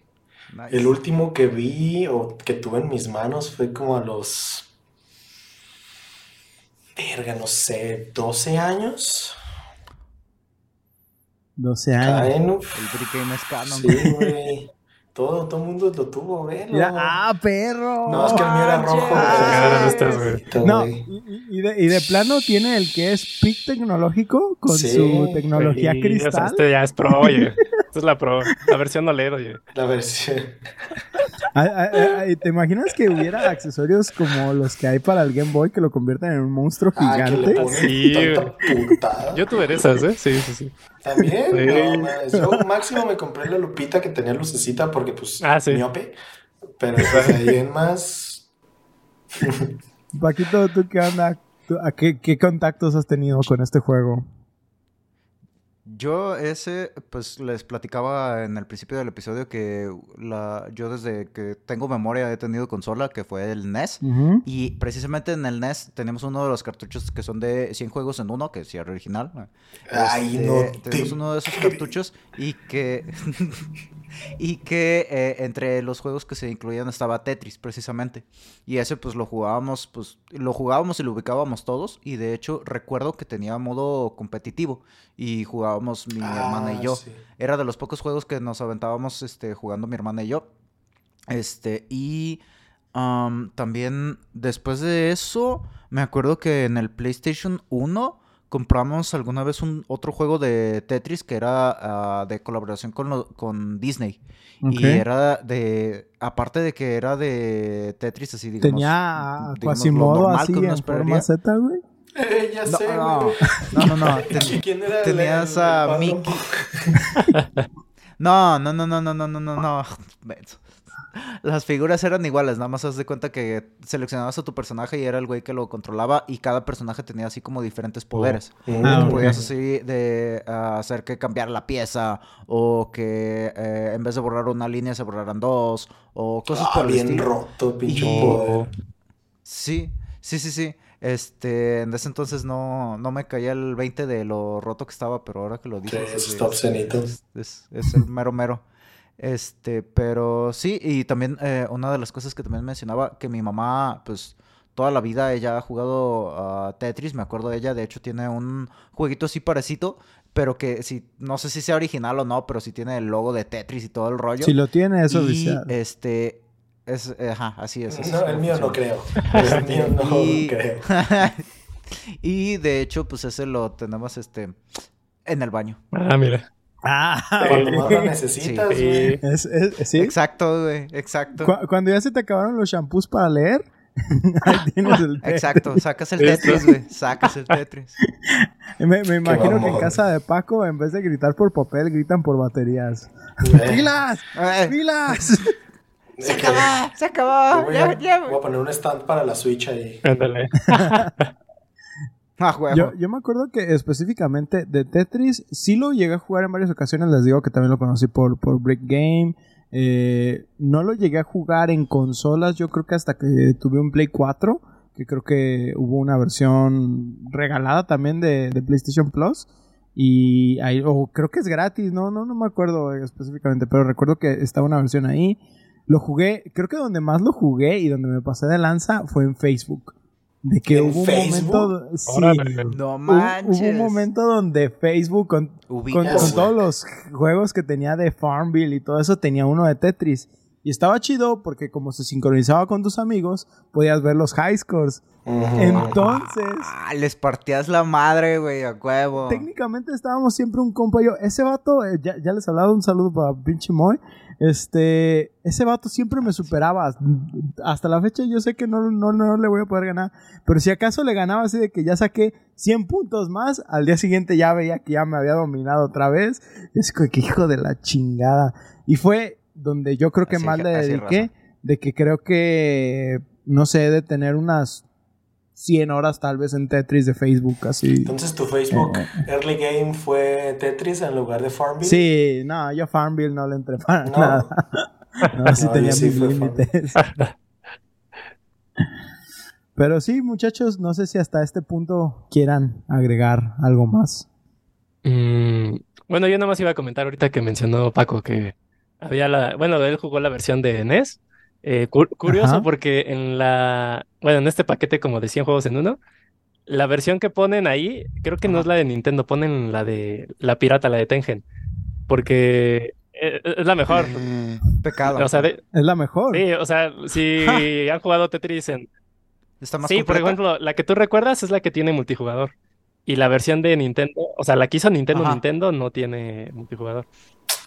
[SPEAKER 3] Nice.
[SPEAKER 2] el último que vi o que tuve en mis manos fue como a los. Verga, no sé, 12 años.
[SPEAKER 1] 12 años.
[SPEAKER 2] Caen.
[SPEAKER 3] El Game es canon.
[SPEAKER 2] Sí, güey. Todo, todo el mundo lo tuvo, velo.
[SPEAKER 1] Mira, ¡Ah, perro!
[SPEAKER 2] No, es que el mío era rojo.
[SPEAKER 4] Ah, no.
[SPEAKER 2] Ahorita,
[SPEAKER 1] No, y, y de, y de plano tiene el que es PIC tecnológico con
[SPEAKER 2] Sí,
[SPEAKER 1] su tecnología
[SPEAKER 4] Sí, o sea,
[SPEAKER 1] cristal.
[SPEAKER 4] este ya es pro, oye. Esta es la pro. La versión OLED, oye.
[SPEAKER 2] La versión.
[SPEAKER 1] ¿Te imaginas que hubiera accesorios como los que hay para el Game Boy que lo convierten en un monstruo
[SPEAKER 2] Ah,
[SPEAKER 1] gigante?
[SPEAKER 4] Sí. Yo tuve esas, ¿eh? Sí, sí, sí.
[SPEAKER 2] También,
[SPEAKER 4] Sí.
[SPEAKER 2] no, yo máximo me compré la lupita que tenía lucecita porque pues
[SPEAKER 4] Ah, sí.
[SPEAKER 2] miope. Pero ahí en más.
[SPEAKER 1] Paquito, ¿tú qué onda? ¿Tú- a qué, qué contactos has tenido con este juego?
[SPEAKER 3] Yo ese, pues les platicaba en el principio del episodio que la, yo desde que tengo memoria he tenido consola, que fue el NES. Y precisamente en el NES tenemos uno de los cartuchos que son de 100 juegos en uno, que es el original.
[SPEAKER 2] Ay,
[SPEAKER 3] Este,
[SPEAKER 2] no te
[SPEAKER 3] Tenemos uno de esos cartuchos y que... y que eh, entre los juegos que se incluían estaba Tetris, precisamente. Y ese pues lo jugábamos, pues lo jugábamos y lo ubicábamos todos. Y de hecho recuerdo que tenía modo competitivo y jugábamos mi hermana y
[SPEAKER 2] Ah,
[SPEAKER 3] yo.
[SPEAKER 2] sí.
[SPEAKER 3] Era de los pocos juegos que nos aventábamos este, jugando mi hermana y yo. Este, y Am, también después de eso, me acuerdo que en el PlayStation 1 compramos alguna vez un otro juego de Tetris que era uh, de colaboración con, lo, con Disney. Y era de, aparte de que era de Tetris así, digamos.
[SPEAKER 1] Tenía Quasimodo así
[SPEAKER 3] no, no, no,
[SPEAKER 2] ¿Quién era el, el, el
[SPEAKER 3] no, no, no, no, no, no, no, no. Las figuras eran iguales, nada más haz de cuenta que seleccionabas a tu personaje y era el güey que lo controlaba y cada personaje tenía así como diferentes poderes.
[SPEAKER 2] Mm,
[SPEAKER 1] Ah, ok.
[SPEAKER 3] Podías así de ah, hacer que cambiar la pieza o que eh, en vez de borrar una línea se borraran dos o cosas
[SPEAKER 2] Ah,
[SPEAKER 3] por el
[SPEAKER 2] bien
[SPEAKER 3] estilo.
[SPEAKER 2] roto, pinche
[SPEAKER 3] Y-
[SPEAKER 2] poder.
[SPEAKER 3] Sí, sí, sí, sí. Este, en ese entonces no, no me caía el 20 de lo roto que estaba, pero ahora que lo dices,
[SPEAKER 2] eso
[SPEAKER 3] sí,
[SPEAKER 2] está obscenito.
[SPEAKER 3] es, es- es el mero mero. Este, pero sí, y también eh, una de las cosas que también mencionaba, que mi mamá, pues, toda la vida ella ha jugado a Tetris, me acuerdo de ella, de hecho tiene un jueguito así parecido, pero que si, no sé si sea original o no, pero sí tiene el logo de Tetris y todo el rollo.
[SPEAKER 1] Si lo tiene, es
[SPEAKER 3] y,
[SPEAKER 1] oficial.
[SPEAKER 3] este, es, ajá, así es. así es
[SPEAKER 2] No, el mío no creo. El mío no
[SPEAKER 3] y,
[SPEAKER 2] creo.
[SPEAKER 3] y de hecho, pues ese lo tenemos este en el baño.
[SPEAKER 4] Ah, mira.
[SPEAKER 1] Ah,
[SPEAKER 2] Cuando más lo
[SPEAKER 1] ok.
[SPEAKER 2] necesitas.
[SPEAKER 3] Exacto, güey, exacto.
[SPEAKER 1] Cu- cuando ya se te acabaron los shampoos para leer, ahí tienes el té.
[SPEAKER 3] Exacto, sacas el. Tetris, güey. Sacas el Tetris.
[SPEAKER 1] Me, me imagino que en casa de Paco, en vez de gritar por papel, gritan por baterías.
[SPEAKER 2] Eh,
[SPEAKER 1] ¡Pilas!
[SPEAKER 3] Ay,
[SPEAKER 1] ¡Pilas!
[SPEAKER 3] ¡Se acabó! ¡Se acabó!
[SPEAKER 2] Voy
[SPEAKER 3] Ya,
[SPEAKER 2] a,
[SPEAKER 3] ya,
[SPEAKER 2] voy a poner un stand para la Switch ahí.
[SPEAKER 4] Ándale.
[SPEAKER 3] Ah.
[SPEAKER 1] Yo, me acuerdo que específicamente de Tetris sí lo llegué a jugar en varias ocasiones. Les digo que también lo conocí por, por Brick Game. Eh, no lo llegué a jugar en consolas. Yo creo que hasta que tuve un Play 4. Que creo que hubo una versión regalada también de, de PlayStation Plus. Y o creo que es gratis, no, no, no me acuerdo específicamente, pero recuerdo que estaba una versión ahí. Lo jugué, creo que donde más lo jugué y donde me pasé de lanza fue en Facebook. De que
[SPEAKER 2] ¿En
[SPEAKER 1] hubo un
[SPEAKER 2] Facebook?
[SPEAKER 1] momento. Sí,
[SPEAKER 4] Órale.
[SPEAKER 3] No manches.
[SPEAKER 1] Hubo un momento donde Facebook, con, con-
[SPEAKER 3] Ubicas,
[SPEAKER 1] con todos los juegos que tenía de Farmville y todo eso, tenía uno de Tetris. Y estaba chido porque como se sincronizaba con tus amigos, podías ver los high scores.
[SPEAKER 2] Ujú.
[SPEAKER 1] Entonces,
[SPEAKER 3] Ah, les partías la madre, güey, a huevo.
[SPEAKER 1] técnicamente estábamos siempre un compa y yo. Ese vato, eh, ya, ya les he hablado, un saludo para pinche Moy. Este, ese vato siempre me superaba. Hasta la fecha yo sé que no, no, no le voy a poder ganar. Pero si acaso le ganaba así de que ya saqué 100 puntos más, al día siguiente ya veía que ya me había dominado otra vez. Es que hijo de la chingada. Y fue donde yo creo que
[SPEAKER 3] Así
[SPEAKER 1] más le dediqué. De que creo que, no sé, de tener unas 100 horas tal vez en Tetris de Facebook, así.
[SPEAKER 2] Entonces tu Facebook Early Game fue Tetris en lugar de Farmville.
[SPEAKER 1] Sí, no, yo Farmville no le entré para
[SPEAKER 2] No.
[SPEAKER 1] nada. No, sí
[SPEAKER 2] No,
[SPEAKER 1] tenía
[SPEAKER 2] sí
[SPEAKER 1] límites. Pero sí, muchachos, no sé si hasta este punto quieran agregar algo más.
[SPEAKER 4] Mm, bueno, yo nada más iba a comentar ahorita que mencionó Paco que había la, bueno, él jugó la versión de NES. Eh, cu- curioso
[SPEAKER 1] Ajá.
[SPEAKER 4] porque en la, bueno, en este paquete como de 100 juegos en uno, la versión que ponen ahí, creo que no es la de Nintendo, ponen la de la pirata, la de Tengen, porque eh, es la mejor.
[SPEAKER 3] Eh, pecado.
[SPEAKER 4] O sea, de-
[SPEAKER 1] Es la mejor.
[SPEAKER 4] sí, o sea, si han jugado Tetris en,
[SPEAKER 3] Está más
[SPEAKER 4] Sí, por ejemplo, la que tú recuerdas es la que tiene multijugador. Y la versión de Nintendo, o sea, la que hizo Nintendo,
[SPEAKER 3] Ajá.
[SPEAKER 4] Nintendo no tiene multijugador.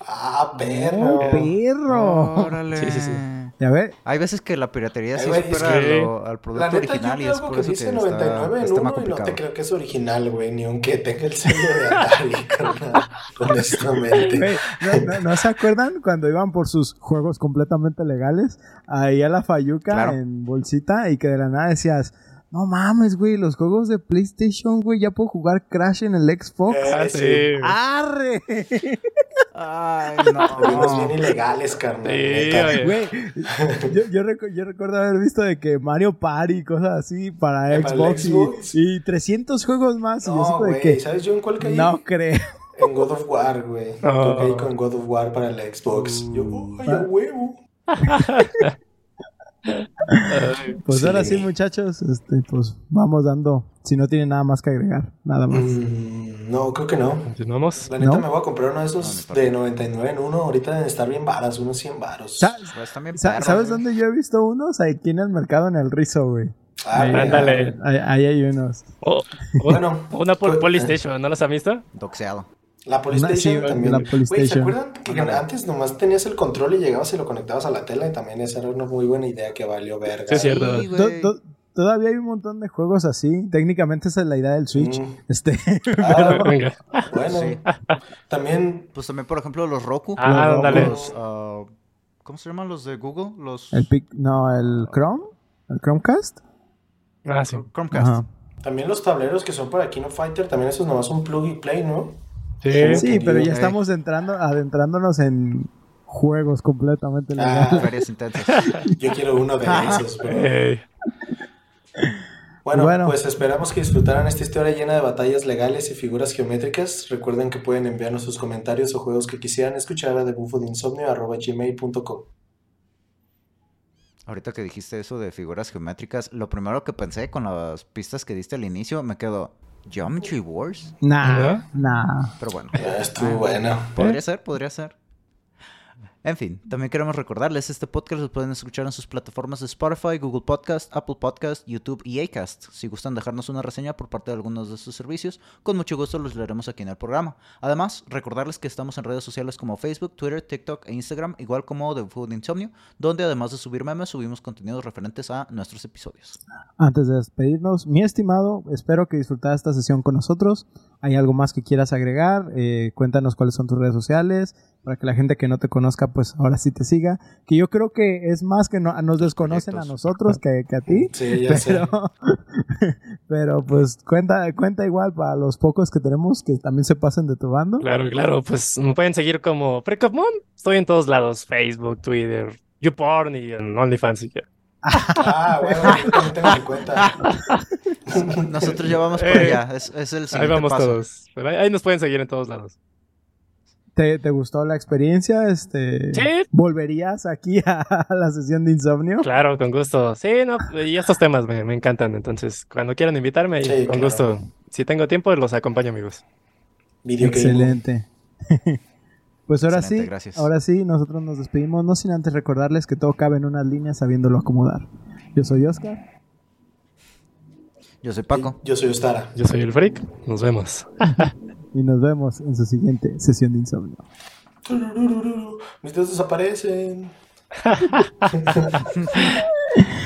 [SPEAKER 2] Ah,
[SPEAKER 1] ¡Oh,
[SPEAKER 2] perro.
[SPEAKER 1] perro!
[SPEAKER 3] Órale.
[SPEAKER 4] Sí, sí, sí.
[SPEAKER 1] Ya ve,
[SPEAKER 3] Hay veces que la piratería sí supera
[SPEAKER 4] que-
[SPEAKER 3] lo- al
[SPEAKER 2] La
[SPEAKER 3] producto
[SPEAKER 2] neta,
[SPEAKER 3] original y
[SPEAKER 2] yo
[SPEAKER 3] es por
[SPEAKER 2] algo que
[SPEAKER 3] eso que
[SPEAKER 2] dice
[SPEAKER 3] está,
[SPEAKER 2] 99 en
[SPEAKER 3] está más
[SPEAKER 2] uno y no te creo que es original, güey, ni aunque tenga el sello de Atari, carnal, honestamente.
[SPEAKER 1] ¿no, no, no se acuerdan cuando iban por sus juegos completamente legales ahí a la Fayuca
[SPEAKER 3] Claro.
[SPEAKER 1] en bolsita y que de la nada decías, no mames, güey, los juegos de PlayStation, güey, ya puedo jugar Crash en el Xbox.
[SPEAKER 2] Eh,
[SPEAKER 4] Ah,
[SPEAKER 2] sí.
[SPEAKER 4] sí.
[SPEAKER 1] ¡Arre!
[SPEAKER 3] Ay,
[SPEAKER 2] Unos bien
[SPEAKER 3] no.
[SPEAKER 2] ilegales, carnal.
[SPEAKER 4] Sí.
[SPEAKER 1] Güey, yo, yo, recu- yo recuerdo haber visto de que Mario Party y cosas así para
[SPEAKER 2] ¿Para el
[SPEAKER 1] Xbox, y-
[SPEAKER 2] Xbox?
[SPEAKER 1] Y, 300 juegos más. y yo
[SPEAKER 2] No,
[SPEAKER 1] de
[SPEAKER 2] güey,
[SPEAKER 1] que
[SPEAKER 2] ¿sabes yo en cuál caí?
[SPEAKER 1] no creo.
[SPEAKER 2] En God of War, güey.
[SPEAKER 4] Oh.
[SPEAKER 2] Yo caí con God of War para el Xbox. Yo, ¡ay, a huevo!
[SPEAKER 1] Pues
[SPEAKER 2] Sí.
[SPEAKER 1] ahora sí, muchachos, este, pues vamos dando, si no tienen nada más que agregar, nada más.
[SPEAKER 2] Mm, No, creo que no.
[SPEAKER 4] Continuamos.
[SPEAKER 2] La neta
[SPEAKER 1] ¿No?
[SPEAKER 2] me voy a comprar uno de esos de 99 en uno. Ahorita deben estar bien varas, unos 100 varos.
[SPEAKER 1] Sa-
[SPEAKER 3] Pues
[SPEAKER 1] ¿Sabes
[SPEAKER 3] güey.
[SPEAKER 1] dónde yo he visto unos? Aquí en el mercado, en el Rizo, güey.
[SPEAKER 2] Ah,
[SPEAKER 1] Ahí-.
[SPEAKER 4] Ándale.
[SPEAKER 1] Ahí, ahí hay unos.
[SPEAKER 4] O- o-
[SPEAKER 2] Bueno,
[SPEAKER 4] una por
[SPEAKER 2] pues,
[SPEAKER 4] Polystation, ¿no las han visto?
[SPEAKER 3] Doxeado.
[SPEAKER 2] La Polystation
[SPEAKER 1] sí,
[SPEAKER 2] también.
[SPEAKER 1] la
[SPEAKER 2] Güey, ¿se acuerdan que antes nomás tenías el control y llegabas y lo conectabas a la tela? Y también esa era una muy buena idea que valió verga.
[SPEAKER 4] Sí, es cierto.
[SPEAKER 3] Sí,
[SPEAKER 1] Todavía hay un montón de juegos así. Técnicamente esa es la idea del Switch.
[SPEAKER 2] Mm.
[SPEAKER 1] Este,
[SPEAKER 2] Ah,
[SPEAKER 4] Venga.
[SPEAKER 2] bueno,
[SPEAKER 3] Sí.
[SPEAKER 2] también
[SPEAKER 3] Pues también, por ejemplo, los Roku.
[SPEAKER 4] Ah,
[SPEAKER 1] Los
[SPEAKER 4] ándale.
[SPEAKER 3] Los, ah, ¿Cómo se llaman los de Google? Los
[SPEAKER 1] el pic, no, el Chrome, el Chromecast.
[SPEAKER 4] Ah, sí.
[SPEAKER 3] Chromecast.
[SPEAKER 1] Ajá.
[SPEAKER 2] También los tableros que son para Kino Fighter, también eso es nomás un plug y play, ¿no?
[SPEAKER 4] Sí.
[SPEAKER 1] Sí, pero ya estamos entrando, adentrándonos en juegos completamente
[SPEAKER 2] Ah.
[SPEAKER 1] legales.
[SPEAKER 3] Ferias intensas.
[SPEAKER 2] Yo quiero uno de esos, pero... Bueno,
[SPEAKER 1] Bueno.
[SPEAKER 2] pues esperamos que disfrutaran esta historia llena de batallas legales y figuras geométricas. Recuerden que pueden enviarnos sus comentarios o juegos que quisieran escuchar a debufodeinsomnio.gmail.com
[SPEAKER 3] Ahorita que dijiste eso de figuras geométricas, lo primero que pensé con las pistas que diste al inicio me quedó Geometry Wars.
[SPEAKER 1] Nah, nah.
[SPEAKER 3] Pero bueno,
[SPEAKER 2] Ya estuvo bueno.
[SPEAKER 3] podría ser, podría ser. En fin, también queremos recordarles, este podcast lo pueden escuchar en sus plataformas de Spotify, Google Podcast, Apple Podcast, YouTube y Acast. Si gustan dejarnos una reseña por parte de algunos de estos servicios, con mucho gusto los leeremos aquí en el programa. Además, recordarles que estamos en redes sociales como Facebook, Twitter, TikTok e Instagram, igual como The Food Insomnio, donde además de subir memes, subimos contenidos referentes a nuestros episodios.
[SPEAKER 1] Antes de despedirnos, mi estimado, espero que disfrutaras esta sesión con nosotros. ¿Hay algo más que quieras agregar? Eh, cuéntanos cuáles son tus redes sociales para que la gente que no te conozca, pues ahora sí te siga. Que yo creo que es más que no, nos desconocen a nosotros que, que a ti.
[SPEAKER 2] Sí, ya sé.
[SPEAKER 1] Pero, pero pues cuenta, cuenta igual para los pocos que tenemos que también se pasen de tu bando.
[SPEAKER 4] Claro, claro. Pues me pueden seguir como Precopmon. Estoy en todos lados. Facebook, Twitter, YouPorn y en OnlyFans. si quieren.
[SPEAKER 2] Ah, bueno, yo también tengo mi cuenta.
[SPEAKER 3] Nosotros ya vamos por
[SPEAKER 4] Eh,
[SPEAKER 3] allá, es, es el
[SPEAKER 4] Ahí vamos
[SPEAKER 3] paso.
[SPEAKER 4] todos. Ahí nos pueden seguir en todos lados.
[SPEAKER 1] ¿Te, te gustó la experiencia? Este,
[SPEAKER 4] Sí.
[SPEAKER 1] ¿Volverías aquí a, la sesión de insomnio?
[SPEAKER 4] Claro, con gusto. Sí, no, y estos temas me, me encantan. Entonces, cuando quieran invitarme,
[SPEAKER 2] Sí,
[SPEAKER 4] con
[SPEAKER 2] claro.
[SPEAKER 4] gusto. Si tengo tiempo, los acompaño, amigos.
[SPEAKER 2] Video.
[SPEAKER 1] Excelente. Pues ahora
[SPEAKER 3] Excelente,
[SPEAKER 1] sí,
[SPEAKER 3] gracias.
[SPEAKER 1] ahora sí, nosotros nos despedimos, no sin antes recordarles que todo cabe en unas líneas sabiéndolo acomodar. Yo soy Oscar.
[SPEAKER 3] Yo soy Paco.
[SPEAKER 2] Yo soy Ostara.
[SPEAKER 4] Yo soy el Freak. Nos vemos.
[SPEAKER 1] y nos vemos en su siguiente sesión de insomnio.
[SPEAKER 2] Mis dedos desaparecen.